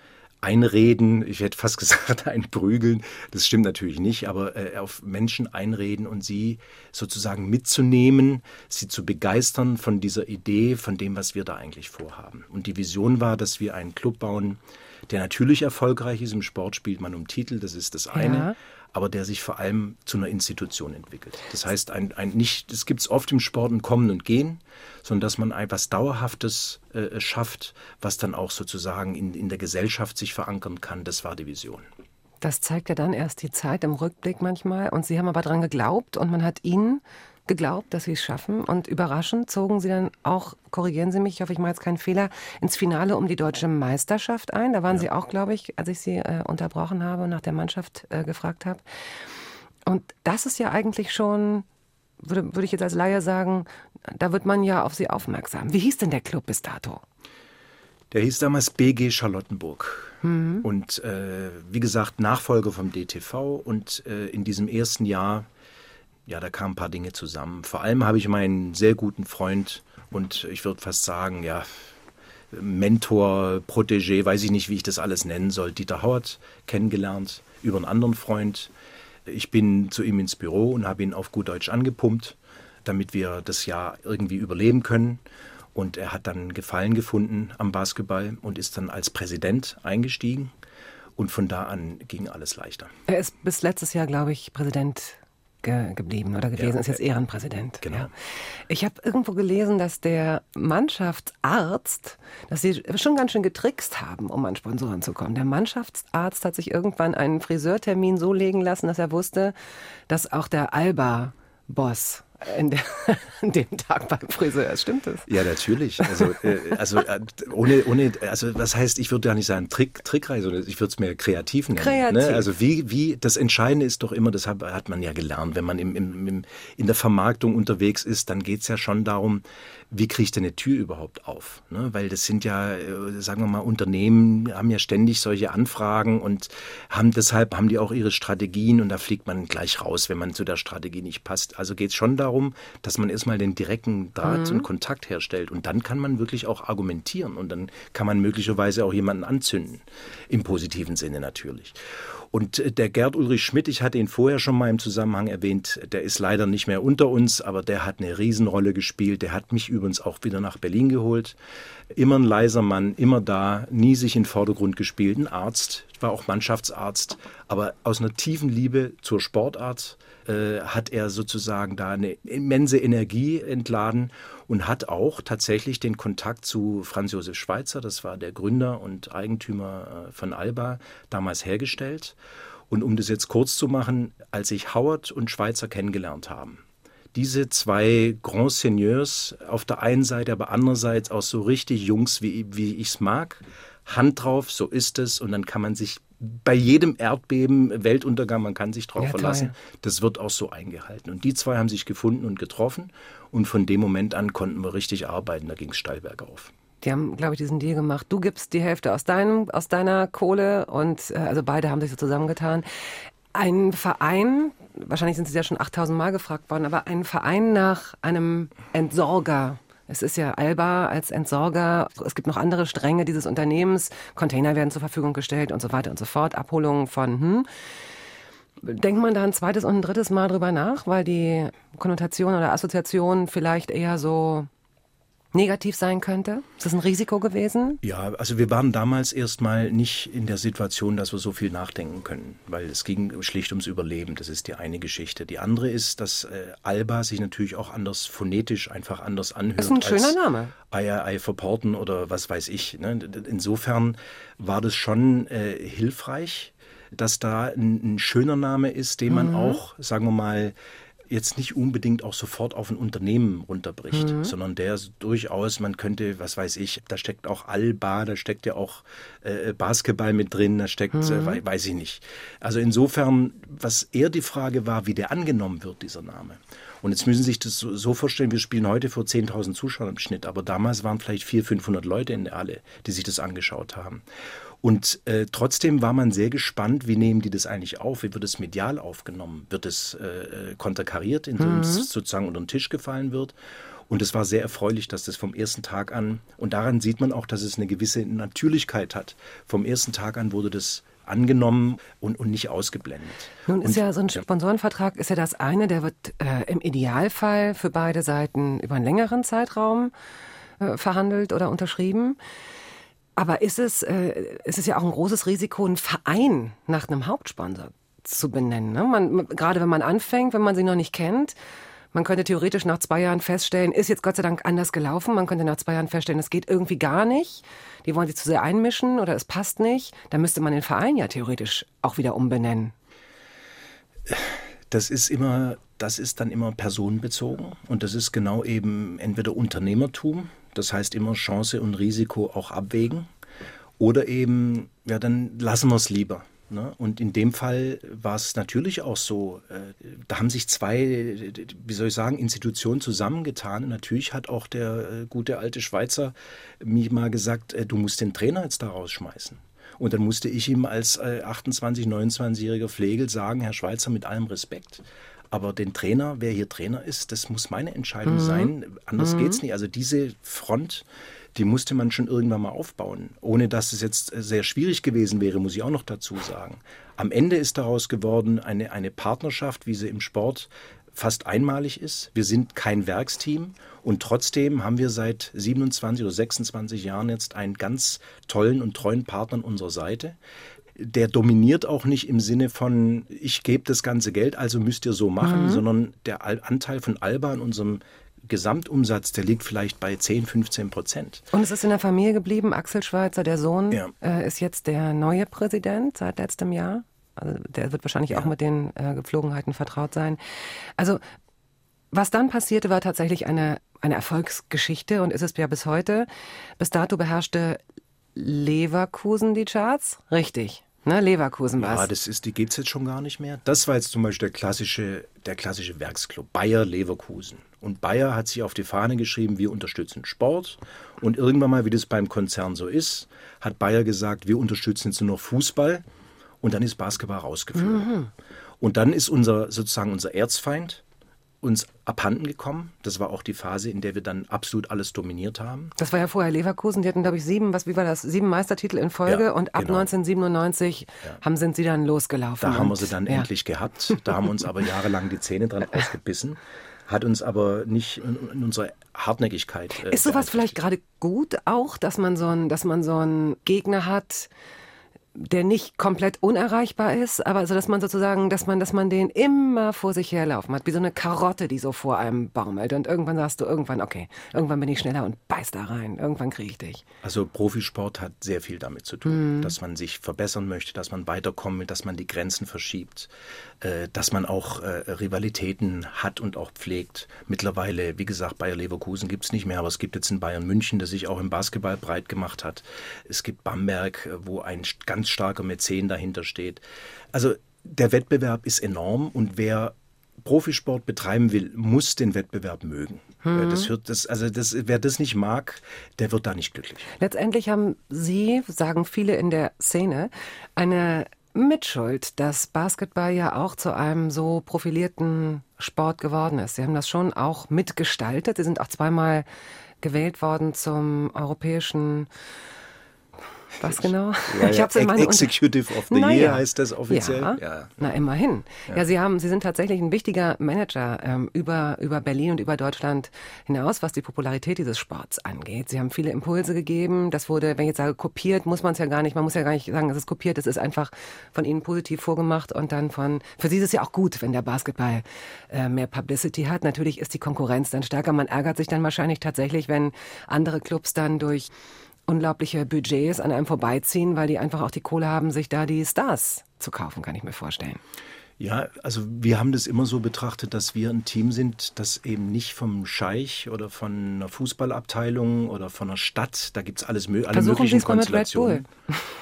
einreden, ich hätte fast gesagt einprügeln, das stimmt natürlich nicht, aber äh, auf Menschen einreden und sie sozusagen mitzunehmen, sie zu begeistern von dieser Idee, von dem, was wir da eigentlich vorhaben. Und die Vision war, dass wir einen Club bauen, der natürlich erfolgreich ist. Im Sport spielt man um Titel, das ist das eine. Ja. Aber der sich vor allem zu einer Institution entwickelt. Das heißt, ein, ein nicht, das gibt es oft im Sport ein Kommen und Gehen, sondern dass man etwas Dauerhaftes äh, schafft, was dann auch sozusagen in, in der Gesellschaft sich verankern kann. Das war die Vision. Das zeigt ja dann erst die Zeit im Rückblick manchmal. Und Sie haben aber dran geglaubt und man hat Ihnen geglaubt, dass Sie es schaffen. Und überraschend zogen Sie dann auch, korrigieren Sie mich, ich hoffe, ich mache jetzt keinen Fehler, ins Finale um die deutsche Meisterschaft ein. Da waren Sie auch, glaube ich, als ich Sie äh, unterbrochen habe und nach der Mannschaft äh, gefragt habe. Und das ist ja eigentlich schon, würde, würde ich jetzt als Laie sagen, da wird man ja auf Sie aufmerksam. Wie hieß denn der Club bis dato? Der hieß damals BG Charlottenburg. Und äh, wie gesagt, Nachfolger vom DTV. Und äh, in diesem ersten Jahr, ja, da kamen ein paar Dinge zusammen. Vor allem habe ich meinen sehr guten Freund und ich würde fast sagen, ja, Mentor, Protégé, weiß ich nicht, wie ich das alles nennen soll, Dieter Hauert kennengelernt über einen anderen Freund. Ich bin zu ihm ins Büro und habe ihn auf gut Deutsch angepumpt, damit wir das Jahr irgendwie überleben können. Und er hat dann Gefallen gefunden am Basketball und ist dann als Präsident eingestiegen. Und von da an ging alles leichter. Er ist bis letztes Jahr, glaube ich, Präsident ge geblieben oder gewesen, Ja, ist jetzt äh, Ehrenpräsident. genau. Ja. Ich habe irgendwo gelesen, dass der Mannschaftsarzt, dass sie schon ganz schön getrickst haben, um an Sponsoren zu kommen. Der Mannschaftsarzt hat sich irgendwann einen Friseurtermin so legen lassen, dass er wusste, dass auch der Alba-Boss an dem Tag beim Friseur. Stimmt das? Ja, natürlich. Also, äh, also äh, ohne, ohne, also das heißt, ich würde ja nicht sagen Trick, Trickreise, sondern ich würde es mehr kreativ nennen. Kreativ. Ne? Also wie, wie, das Entscheidende ist doch immer, das hat, hat man ja gelernt, wenn man im, im, im, in der Vermarktung unterwegs ist, dann geht es ja schon darum, wie kriege ich denn eine Tür überhaupt auf? Ne? Weil das sind ja, äh, sagen wir mal, Unternehmen haben ja ständig solche Anfragen und haben deshalb haben die auch ihre Strategien und da fliegt man gleich raus, wenn man zu der Strategie nicht passt. Also geht es schon darum, dass man erstmal den direkten Draht und Kontakt herstellt und dann kann man wirklich auch argumentieren und dann kann man möglicherweise auch jemanden anzünden. Im positiven Sinne natürlich. Und äh, der Gerd Ulrich Schmidt, ich hatte ihn vorher schon mal im Zusammenhang erwähnt, der ist leider nicht mehr unter uns, aber der hat eine Riesenrolle gespielt. Der hat mich übrigens auch wieder nach Berlin geholt. Immer ein leiser Mann, immer da, nie sich in den Vordergrund gespielt. Ein Arzt, war auch Mannschaftsarzt, aber aus einer tiefen Liebe zur Sportart äh, hat er sozusagen da eine immense Energie entladen und hat auch tatsächlich den Kontakt zu Franz Josef Schweitzer, das war der Gründer und Eigentümer äh, von Alba, damals hergestellt. Und um das jetzt kurz zu machen, als ich Howard und Schweitzer kennengelernt haben, diese zwei Grand Seigneurs auf der einen Seite, aber andererseits auch so richtig Jungs, wie, wie ich es mag, Hand drauf, so ist es und dann kann man sich bei jedem Erdbeben, Weltuntergang, man kann sich drauf Ja, verlassen. Das wird auch so eingehalten. Und die zwei haben sich gefunden und getroffen und von dem Moment an konnten wir richtig arbeiten. Da ging es steil bergauf. Die haben, glaube ich, diesen Deal gemacht. Du gibst die Hälfte aus, deinem, aus deiner Kohle und äh, also beide haben sich so zusammengetan. Ein Verein, wahrscheinlich sind sie ja schon 8000 Mal gefragt worden, aber ein Verein nach einem Entsorger. Es ist ja Alba als Entsorger. Es gibt noch andere Stränge dieses Unternehmens. Container werden zur Verfügung gestellt und so weiter und so fort. Abholungen von, hm. Denkt man da ein zweites und ein drittes Mal drüber nach, weil die Konnotation oder Assoziation vielleicht eher so negativ sein könnte? Ist das ein Risiko gewesen? Ja, also wir waren damals erstmal nicht in der Situation, dass wir so viel nachdenken können, weil es ging schlicht ums Überleben. Das ist die eine Geschichte. Die andere ist, dass äh, Alba sich natürlich auch anders phonetisch einfach anders anhört. Ist ein schöner als Name. Eier, Ei verporten oder was weiß ich. Ne? Insofern war das schon äh, hilfreich, dass da ein, ein schöner Name ist, den man auch, sagen wir mal, jetzt nicht unbedingt auch sofort auf ein Unternehmen runterbricht, sondern der durchaus, man könnte, was weiß ich, da steckt auch Alba, da steckt ja auch äh, Basketball mit drin, da steckt, äh, wei- weiß ich nicht. Also insofern, was eher die Frage war, wie der angenommen wird, dieser Name. Und jetzt müssen Sie sich das so, so vorstellen, wir spielen heute vor 10.000 Zuschauern im Schnitt, aber damals waren vielleicht 400, 500 Leute in der Halle, die sich das angeschaut haben. Und äh, trotzdem war man sehr gespannt, wie nehmen die das eigentlich auf? Wie wird es medial aufgenommen? Wird es äh, äh, konterkariert, indem es sozusagen unter den Tisch gefallen wird? Und es war sehr erfreulich, dass das vom ersten Tag an, und daran sieht man auch, dass es eine gewisse Natürlichkeit hat. Vom ersten Tag an wurde das angenommen und, und nicht ausgeblendet. Nun ist und, ja so ein Sponsorenvertrag ist ja das eine, der wird äh, im Idealfall für beide Seiten über einen längeren Zeitraum äh, verhandelt oder unterschrieben. Aber ist es, äh, ist es ja auch ein großes Risiko, einen Verein nach einem Hauptsponsor zu benennen. Ne? Man, gerade wenn man anfängt, wenn man sie noch nicht kennt, man könnte theoretisch nach zwei Jahren feststellen, ist jetzt Gott sei Dank anders gelaufen. Man könnte nach zwei Jahren feststellen, es geht irgendwie gar nicht. Die wollen sich zu sehr einmischen oder es passt nicht. Dann müsste man den Verein ja theoretisch auch wieder umbenennen. Das ist immer, das ist dann immer personenbezogen und das ist genau eben entweder Unternehmertum, das heißt immer Chance und Risiko auch abwägen, oder eben, ja, dann lassen wir es lieber. Ne? Und in dem Fall war es natürlich auch so, äh, da haben sich zwei, wie soll ich sagen, Institutionen zusammengetan. Und natürlich hat auch der äh, gute alte Schweizer mir mal gesagt, äh, du musst den Trainer jetzt da rausschmeißen. Und dann musste ich ihm als 28, 29-jähriger Pflegel sagen, Herr Schweizer, mit allem Respekt, aber den Trainer, wer hier Trainer ist, das muss meine Entscheidung mhm. sein. Anders mhm. es nicht. Also diese Front, die musste man schon irgendwann mal aufbauen. Ohne dass es jetzt sehr schwierig gewesen wäre, muss ich auch noch dazu sagen. Am Ende ist daraus geworden eine, eine Partnerschaft, wie sie im Sport fast einmalig ist. Wir sind kein Werksteam und trotzdem haben wir seit 27 oder 26 Jahren jetzt einen ganz tollen und treuen Partner an unserer Seite. Der dominiert auch nicht im Sinne von, ich gebe das ganze Geld, also müsst ihr so machen, mhm. sondern der Anteil von Alba in unserem Gesamtumsatz, der liegt vielleicht bei 10, 15 Prozent. Und es ist in der Familie geblieben. Axel Schweizer, der Sohn, ja. äh, ist jetzt der neue Präsident seit letztem Jahr. Also der wird wahrscheinlich ja. auch mit den äh, Gepflogenheiten vertraut sein. Also was dann passierte, war tatsächlich eine, eine Erfolgsgeschichte und ist es ja bis heute. Bis dato beherrschte Leverkusen die Charts. Richtig. Ne, Leverkusen war Ja, das ist, die gibt es jetzt schon gar nicht mehr. Das war jetzt zum Beispiel der klassische, der klassische Werksclub, Bayer Leverkusen. Und Bayer hat sich auf die Fahne geschrieben, wir unterstützen Sport. Und irgendwann mal, wie das beim Konzern so ist, hat Bayer gesagt, wir unterstützen jetzt nur noch Fußball. Und dann ist Basketball rausgeflogen. Mhm. Und dann ist unser sozusagen unser Erzfeind, uns abhanden gekommen. Das war auch die Phase, in der wir dann absolut alles dominiert haben. Das war ja vorher Leverkusen. Die hatten, glaube ich, sieben, was, wie war das? Sieben Meistertitel in Folge ja, und ab genau. 1997 ja. haben, sind sie dann losgelaufen. Da haben wir sie dann ja. endlich gehabt. Da haben uns aber jahrelang die Zähne dran ausgebissen. Hat uns aber nicht in, unserer Hartnäckigkeit. Äh, Ist sowas vielleicht gerade gut auch, dass man so ein, dass man so einen Gegner hat, der nicht komplett unerreichbar ist, aber also dass man sozusagen, dass man, dass man den immer vor sich herlaufen hat, wie so eine Karotte, die so vor einem baumelt. Und irgendwann sagst du irgendwann, okay, irgendwann bin ich schneller und beiß da rein. Irgendwann kriege ich dich. Also Profisport hat sehr viel damit zu tun, mhm. dass man sich verbessern möchte, dass man weiterkommt, dass man die Grenzen verschiebt, dass man auch äh, Rivalitäten hat und auch pflegt. Mittlerweile, wie gesagt, Bayer Leverkusen gibt es nicht mehr, aber es gibt jetzt in Bayern München, der sich auch im Basketball breit gemacht hat. Es gibt Bamberg, äh, wo ein ganz ganz starker Mäzen dahinter steht. Also der Wettbewerb ist enorm und wer Profisport betreiben will, muss den Wettbewerb mögen. Mhm. Das hört, das, also das, wer das nicht mag, der wird da nicht glücklich. Letztendlich haben Sie, sagen viele in der Szene, eine Mitschuld, dass Basketball ja auch zu einem so profilierten Sport geworden ist. Sie haben das schon auch mitgestaltet. Sie sind auch zweimal gewählt worden zum europäischen was genau? Ja, ich ja. in meinen Executive of the Year heißt das offiziell. Ja. ja. Na, immerhin. Ja. Sie haben, Sie sind tatsächlich ein wichtiger Manager ähm, über, über Berlin und über Deutschland hinaus, was die Popularität dieses Sports angeht. Sie haben viele Impulse gegeben. Das wurde, wenn ich jetzt sage, kopiert, muss man es ja gar nicht. Man muss ja gar nicht sagen, es ist kopiert. Es ist einfach von Ihnen positiv vorgemacht und dann von, für Sie ist es ja auch gut, wenn der Basketball äh, mehr Publicity hat. Natürlich ist die Konkurrenz dann stärker. Man ärgert sich dann wahrscheinlich tatsächlich, wenn andere Clubs dann durch unglaubliche Budgets an einem vorbeiziehen, weil die einfach auch die Kohle haben, sich da die Stars zu kaufen, kann ich mir vorstellen. Ja, also wir haben das immer so betrachtet, dass wir ein Team sind, das eben nicht vom Scheich oder von einer Fußballabteilung oder von einer Stadt, da gibt es alles alle Versuchen möglichen Konstellationen.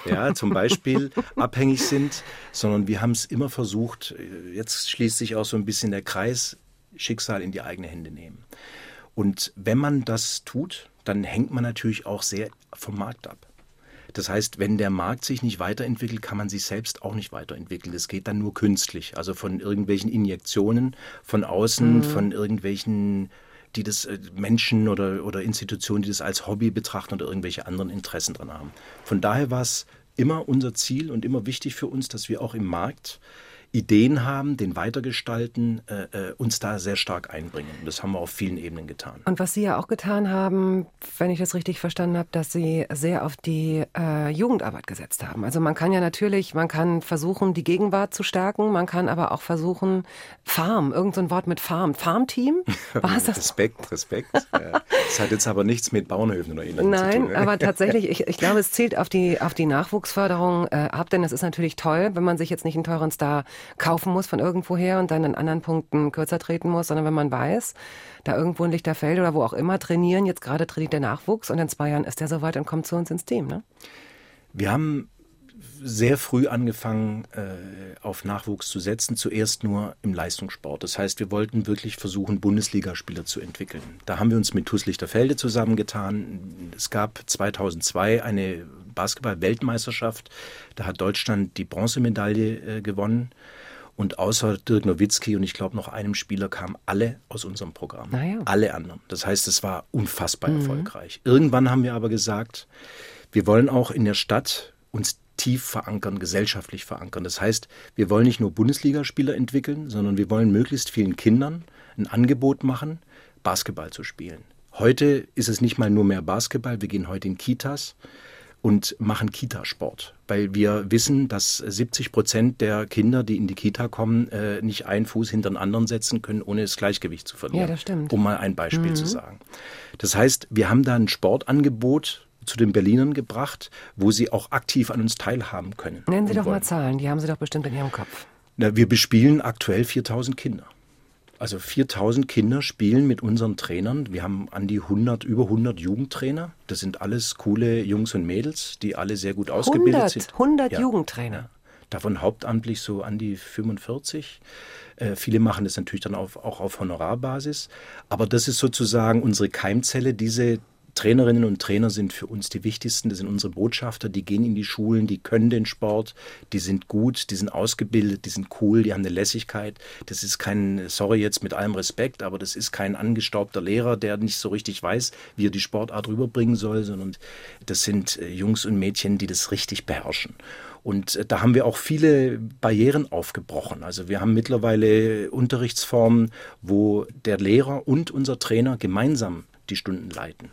Ja, zum Beispiel abhängig sind, sondern wir haben es immer versucht, jetzt schließt sich auch so ein bisschen der Kreis, Schicksal in die eigene Hände nehmen. Und wenn man das tut, dann hängt man natürlich auch sehr vom Markt ab. Das heißt, wenn der Markt sich nicht weiterentwickelt, kann man sich selbst auch nicht weiterentwickeln. Das geht dann nur künstlich, also von irgendwelchen Injektionen von außen, mhm. von irgendwelchen die das äh, Menschen oder, oder Institutionen, die das als Hobby betrachten oder irgendwelche anderen Interessen dran haben. Von daher war es immer unser Ziel und immer wichtig für uns, dass wir auch im Markt Ideen haben, den weitergestalten, äh, äh, uns da sehr stark einbringen. Und das haben wir auf vielen Ebenen getan. Und was Sie ja auch getan haben, wenn ich das richtig verstanden habe, dass Sie sehr auf die äh, Jugendarbeit gesetzt haben. Also man kann ja natürlich, man kann versuchen, die Gegenwart zu stärken, man kann aber auch versuchen, Farm, irgend so ein Wort mit Farm, Farmteam? War das? Respekt, Respekt. Das hat jetzt aber nichts mit Bauernhöfen oder ähnlichem Nein, zu tun. ne? aber tatsächlich, ich, ich glaube, es zielt auf die, auf die Nachwuchsförderung äh, ab, denn es ist natürlich toll, wenn man sich jetzt nicht einen teuren Star kaufen muss von irgendwoher und dann in anderen Punkten kürzer treten muss, sondern wenn man weiß, da irgendwo in Lichterfeld oder wo auch immer trainieren, jetzt gerade trainiert der Nachwuchs und in zwei Jahren ist der soweit und kommt zu uns ins Team. Ne? Wir haben sehr früh angefangen, äh, auf Nachwuchs zu setzen, zuerst nur im Leistungssport. Das heißt, wir wollten wirklich versuchen, Bundesligaspieler zu entwickeln. Da haben wir uns mit TuS Lichterfelde zusammengetan. Es gab 2002 eine Basketball-Weltmeisterschaft. Da hat Deutschland die Bronzemedaille äh, gewonnen. Und außer Dirk Nowitzki und ich glaube noch einem Spieler kamen alle aus unserem Programm. Na ja. Alle anderen. Das heißt, es war unfassbar erfolgreich. Irgendwann haben wir aber gesagt, wir wollen auch in der Stadt uns tief verankern, gesellschaftlich verankern. Das heißt, wir wollen nicht nur Bundesligaspieler entwickeln, sondern wir wollen möglichst vielen Kindern ein Angebot machen, Basketball zu spielen. Heute ist es nicht mal nur mehr Basketball, wir gehen heute in Kitas und machen Kitasport, weil wir wissen, dass 70 Prozent der Kinder, die in die Kita kommen, äh, nicht einen Fuß hinter den anderen setzen können, ohne das Gleichgewicht zu verlieren. Ja, das stimmt. Um mal ein Beispiel zu sagen. Das heißt, wir haben da ein Sportangebot zu den Berlinern gebracht, wo sie auch aktiv an uns teilhaben können. Nennen Sie doch mal wollen. Zahlen, die haben Sie doch bestimmt in Ihrem Kopf. Na, wir bespielen aktuell 4000 Kinder. Also 4000 Kinder spielen mit unseren Trainern. Wir haben an die 100, über 100 Jugendtrainer. Das sind alles coole Jungs und Mädels, die alle sehr gut ausgebildet 100, sind. 100 Ja. Jugendtrainer. Davon hauptamtlich so an die 45. Äh, viele machen das natürlich dann auf, auch auf Honorarbasis. Aber das ist sozusagen unsere Keimzelle. Diese Trainerinnen und Trainer sind für uns die wichtigsten. Das sind unsere Botschafter. Die gehen in die Schulen, die können den Sport, die sind gut, die sind ausgebildet, die sind cool, die haben eine Lässigkeit. Das ist kein, sorry jetzt mit allem Respekt, aber das ist kein angestaubter Lehrer, der nicht so richtig weiß, wie er die Sportart rüberbringen soll, sondern das sind äh, Jungs und Mädchen, die das richtig beherrschen. Und äh, da haben wir auch viele Barrieren aufgebrochen. Also wir haben mittlerweile Unterrichtsformen, wo der Lehrer und unser Trainer gemeinsam die Stunden leiten.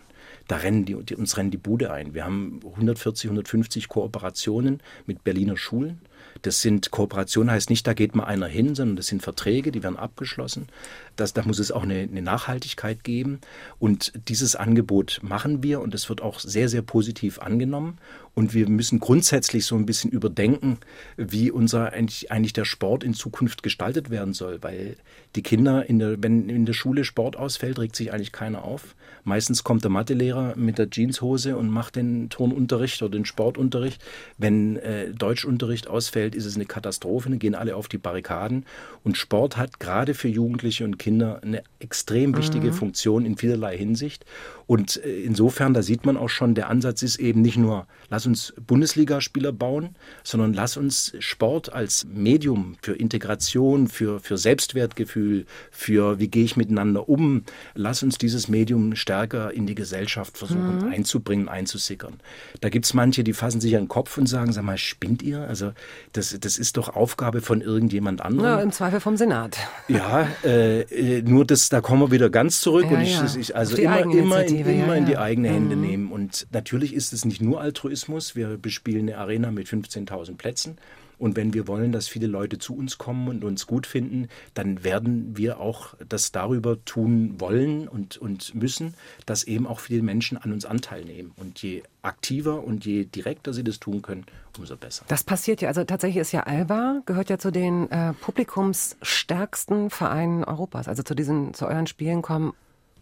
Da rennen die, uns rennen die Bude ein. Wir haben 140, 150 Kooperationen mit Berliner Schulen. Das sind Kooperationen, heißt nicht, da geht mal einer hin, sondern das sind Verträge, die werden abgeschlossen. Das, da muss es auch eine, eine Nachhaltigkeit geben. Und dieses Angebot machen wir und es wird auch sehr, sehr positiv angenommen. Und wir müssen grundsätzlich so ein bisschen überdenken, wie unser eigentlich, eigentlich der Sport in Zukunft gestaltet werden soll. Weil die Kinder, in der, wenn in der Schule Sport ausfällt, regt sich eigentlich keiner auf. Meistens kommt der Mathelehrer mit der Jeanshose und macht den Turnunterricht oder den Sportunterricht. Wenn äh, Deutschunterricht ausfällt, ist es eine Katastrophe. Dann gehen alle auf die Barrikaden. Und Sport hat gerade für Jugendliche und Kinder eine extrem wichtige Funktion in vielerlei Hinsicht. Und äh, insofern, da sieht man auch schon, der Ansatz ist eben nicht nur, lass uns Bundesligaspieler bauen, sondern lass uns Sport als Medium für Integration, für, für Selbstwertgefühl, für wie gehe ich miteinander um, lass uns dieses Medium stärker in die Gesellschaft versuchen einzubringen, einzusickern. Da gibt es manche, die fassen sich an den Kopf und sagen, sag mal, spinnt ihr? Also das, das ist doch Aufgabe von irgendjemand anderem. Ja, im Zweifel vom Senat. Ja, äh, nur das, da kommen wir wieder ganz zurück Ja, und ich, ja. ich also immer, immer, in, immer ja, in die. Mhm. eigene Hände nehmen. Und natürlich ist es nicht nur Altruismus. Wir bespielen eine Arena mit 15.000 Plätzen. Und wenn wir wollen, dass viele Leute zu uns kommen und uns gut finden, dann werden wir auch das darüber tun wollen und, und müssen, dass eben auch viele Menschen an uns Anteil nehmen. Und je aktiver und je direkter sie das tun können, umso besser. Das passiert ja, also tatsächlich ist ja Alba, gehört ja zu den äh, publikumsstärksten Vereinen Europas. Also zu diesen, zu euren Spielen kommen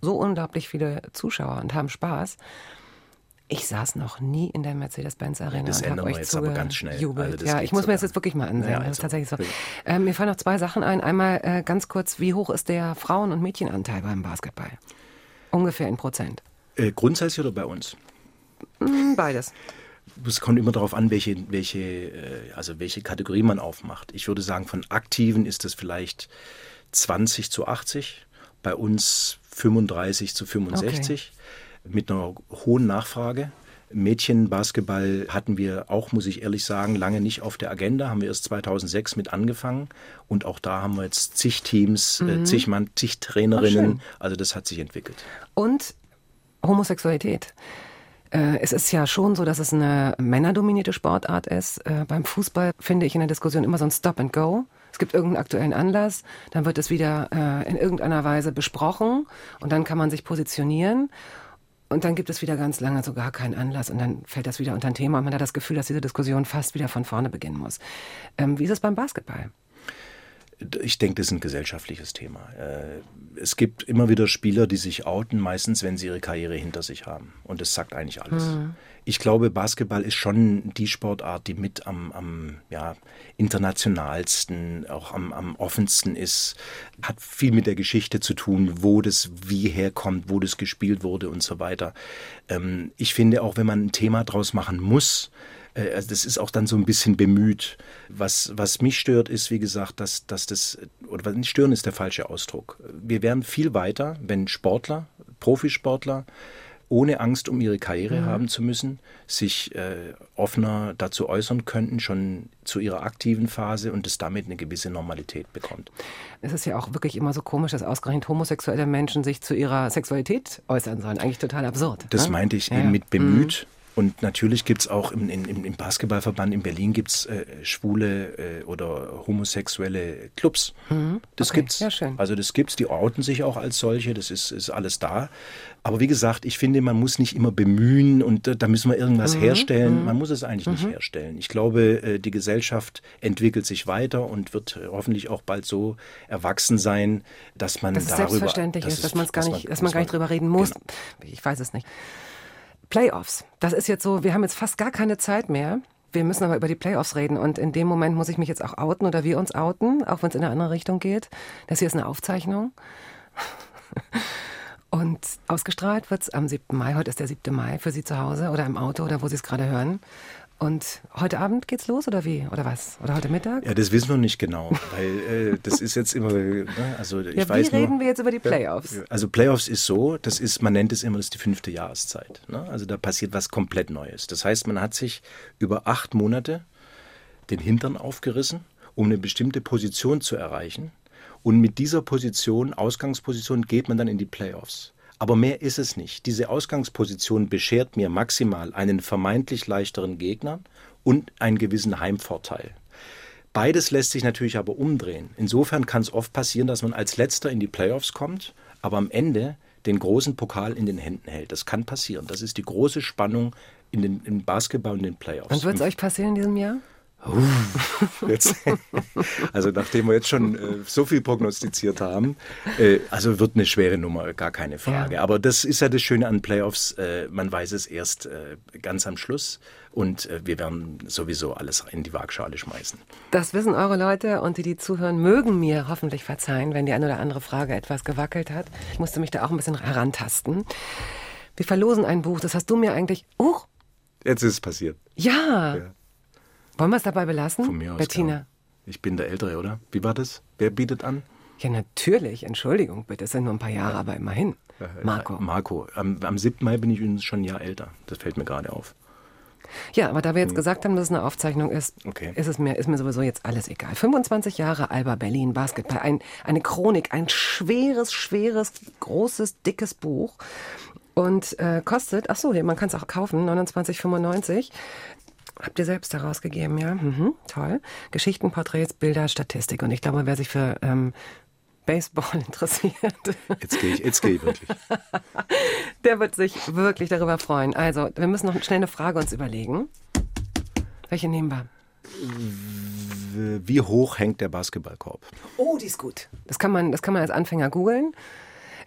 so unglaublich viele Zuschauer und haben Spaß. Ich saß noch nie in der Mercedes-Benz Arena das und habe ändern wir euch jetzt aber ganz schnell. zugejubelt. Also das ja, ich muss mir das jetzt wirklich mal ansehen. Ja, das ist also, tatsächlich so. Ähm, mir fallen noch zwei Sachen ein. Einmal äh, ganz kurz, wie hoch ist der Frauen- und Mädchenanteil beim Basketball? Ungefähr in Prozent. Äh, grundsätzlich oder bei uns? Hm, Beides. Es kommt immer darauf an, welche, welche, äh, also welche Kategorie man aufmacht. Ich würde sagen, von Aktiven ist es vielleicht 20 zu 80 bei uns 35 zu 65 mit einer hohen Nachfrage. Mädchenbasketball hatten wir auch, muss ich ehrlich sagen, lange nicht auf der Agenda. Haben wir erst 2006 mit angefangen. Und auch da haben wir jetzt zig Teams, äh, zig Mann, zig Trainerinnen. Also das hat sich entwickelt. Und Homosexualität. Äh, Es ist ja schon so, dass es eine männerdominierte Sportart ist. Äh, Beim Fußball finde ich in der Diskussion immer so ein Stop and Go. Es gibt irgendeinen aktuellen Anlass, dann wird es wieder in irgendeiner Weise besprochen und dann kann man sich positionieren. Und dann gibt es wieder ganz lange so gar keinen Anlass und dann fällt das wieder unter ein Thema und man hat das Gefühl, dass diese Diskussion fast wieder von vorne beginnen muss. Ähm, wie ist es beim Basketball? Ich denke, das ist ein gesellschaftliches Thema. Äh, Es gibt immer wieder Spieler, die sich outen, meistens wenn sie ihre Karriere hinter sich haben. Und das sagt eigentlich alles. Ich glaube, Basketball ist schon die Sportart, die mit am, am ja, internationalsten, auch am, am offensten ist. Hat viel mit der Geschichte zu tun, wo das wie herkommt, wo das gespielt wurde und so weiter. Ähm, Ich finde auch, wenn man ein Thema draus machen muss, also das ist auch dann so ein bisschen bemüht. Was, was mich stört, ist, wie gesagt, dass, dass das, oder was nicht stören ist der falsche Ausdruck. Wir wären viel weiter, wenn Sportler, Profisportler, ohne Angst um ihre Karriere haben zu müssen, sich äh, offener dazu äußern könnten, schon zu ihrer aktiven Phase und es damit eine gewisse Normalität bekommt. Es ist ja auch wirklich immer so komisch, dass ausgerechnet homosexuelle Menschen sich zu ihrer Sexualität äußern sollen. Eigentlich total absurd. Das ne? meinte ich Ja, eben mit bemüht. Und natürlich gibt es auch im, im, im Basketballverband in Berlin gibt's äh, schwule äh, oder homosexuelle Clubs. Das Mhm. Okay, gibt's. ja, schön. Also das gibt's, die outen sich auch als solche, das ist, ist alles da. Aber wie gesagt, ich finde, man muss nicht immer bemühen und da müssen wir irgendwas Mhm, herstellen. Man muss es eigentlich nicht herstellen. Ich glaube, äh, die Gesellschaft entwickelt sich weiter und wird hoffentlich auch bald so erwachsen sein, dass man Dass es darüber... selbstverständlich dass ist, dass es- man gar dass nicht, dass man gar nicht drüber reden muss. Genau. Ich weiß es nicht. Playoffs. Das ist jetzt so, wir haben jetzt fast gar keine Zeit mehr. Wir müssen aber über die Playoffs reden und in dem Moment muss ich mich jetzt auch outen oder wir uns outen, auch wenn es in eine andere Richtung geht. Das hier ist eine Aufzeichnung. Und ausgestrahlt wird's am 7. Mai. Heute ist der 7. Mai für Sie zu Hause oder im Auto oder wo Sie es gerade hören. Und heute Abend geht's los oder wie? Oder was? Oder heute Mittag? Ja, das wissen wir nicht genau, weil äh, das ist jetzt immer, ne, also ich Ja, wie weiß nur, reden wir jetzt über die Playoffs? Also Playoffs ist so, das ist, man nennt es immer, das ist die fünfte Jahreszeit. Ne? Also da passiert was komplett Neues. Das heißt, man hat sich über acht Monate den Hintern aufgerissen, um eine bestimmte Position zu erreichen. Und mit dieser Position, Ausgangsposition, geht man dann in die Playoffs. Aber mehr ist es nicht. Diese Ausgangsposition beschert mir maximal einen vermeintlich leichteren Gegner und einen gewissen Heimvorteil. Beides lässt sich natürlich aber umdrehen. Insofern kann es oft passieren, dass man als Letzter in die Playoffs kommt, aber am Ende den großen Pokal in den Händen hält. Das kann passieren. Das ist die große Spannung in den, im Basketball und den Playoffs. Und wird es euch passieren in diesem Jahr? Jetzt, also nachdem wir jetzt schon äh, so viel prognostiziert haben, äh, also wird eine schwere Nummer, gar keine Frage. Ja. Aber das ist ja das Schöne an Playoffs, äh, man weiß es erst äh, ganz am Schluss und äh, wir werden sowieso alles in die Waagschale schmeißen. Das wissen eure Leute und die, die zuhören, mögen mir hoffentlich verzeihen, wenn die eine oder andere Frage etwas gewackelt hat. Ich musste mich da auch ein bisschen herantasten. Wir verlosen ein Buch, das hast du mir eigentlich. Oh, Jetzt ist es passiert. ja. Ja. Wollen wir es dabei belassen? Von mir aus. Bettina. klar. Ich bin der Ältere, oder? Wie war das? Wer bietet an? Ja, natürlich. Entschuldigung, bitte. Es sind nur ein paar Jahre, aber immerhin. Marco. Marco. Am, am 7. Mai bin ich schon ein Jahr älter. Das fällt mir gerade auf. Ja, aber da wir jetzt gesagt haben, dass es eine Aufzeichnung ist, Okay. ist, es mir, ist mir sowieso jetzt alles egal. 25 Jahre Alba Berlin Basketball. Ein, eine Chronik, ein schweres, schweres, großes, dickes Buch. Und äh, kostet, ach so, man kann es auch kaufen, 29,95. Habt ihr selbst herausgegeben, ja? Mhm, toll. Geschichten, Porträts, Bilder, Statistik. Und ich glaube, wer sich für ähm, Baseball interessiert, Jetzt gehe ich, jetzt gehe ich wirklich. der wird sich wirklich darüber freuen. Also, wir müssen noch schnell eine Frage uns überlegen. Welche nehmen wir? Wie hoch hängt der Basketballkorb? Oh, die ist gut. Das kann man, das kann man als Anfänger googeln.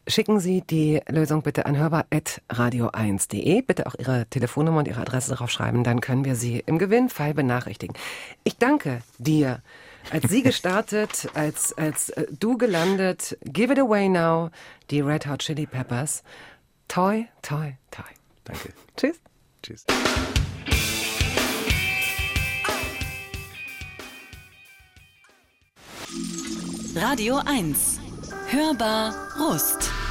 Schicken Sie die Lösung bitte an hörbar.radio1.de. Bitte auch Ihre Telefonnummer und Ihre Adresse darauf schreiben, dann können wir Sie im Gewinnfall benachrichtigen. Ich danke dir. Als Sie gestartet, als, als äh, du gelandet, Give It Away Now, die Red Hot Chili Peppers. Toi, toi, toi. Danke. Tschüss. Tschüss. Radio 1. Hörbar Rust.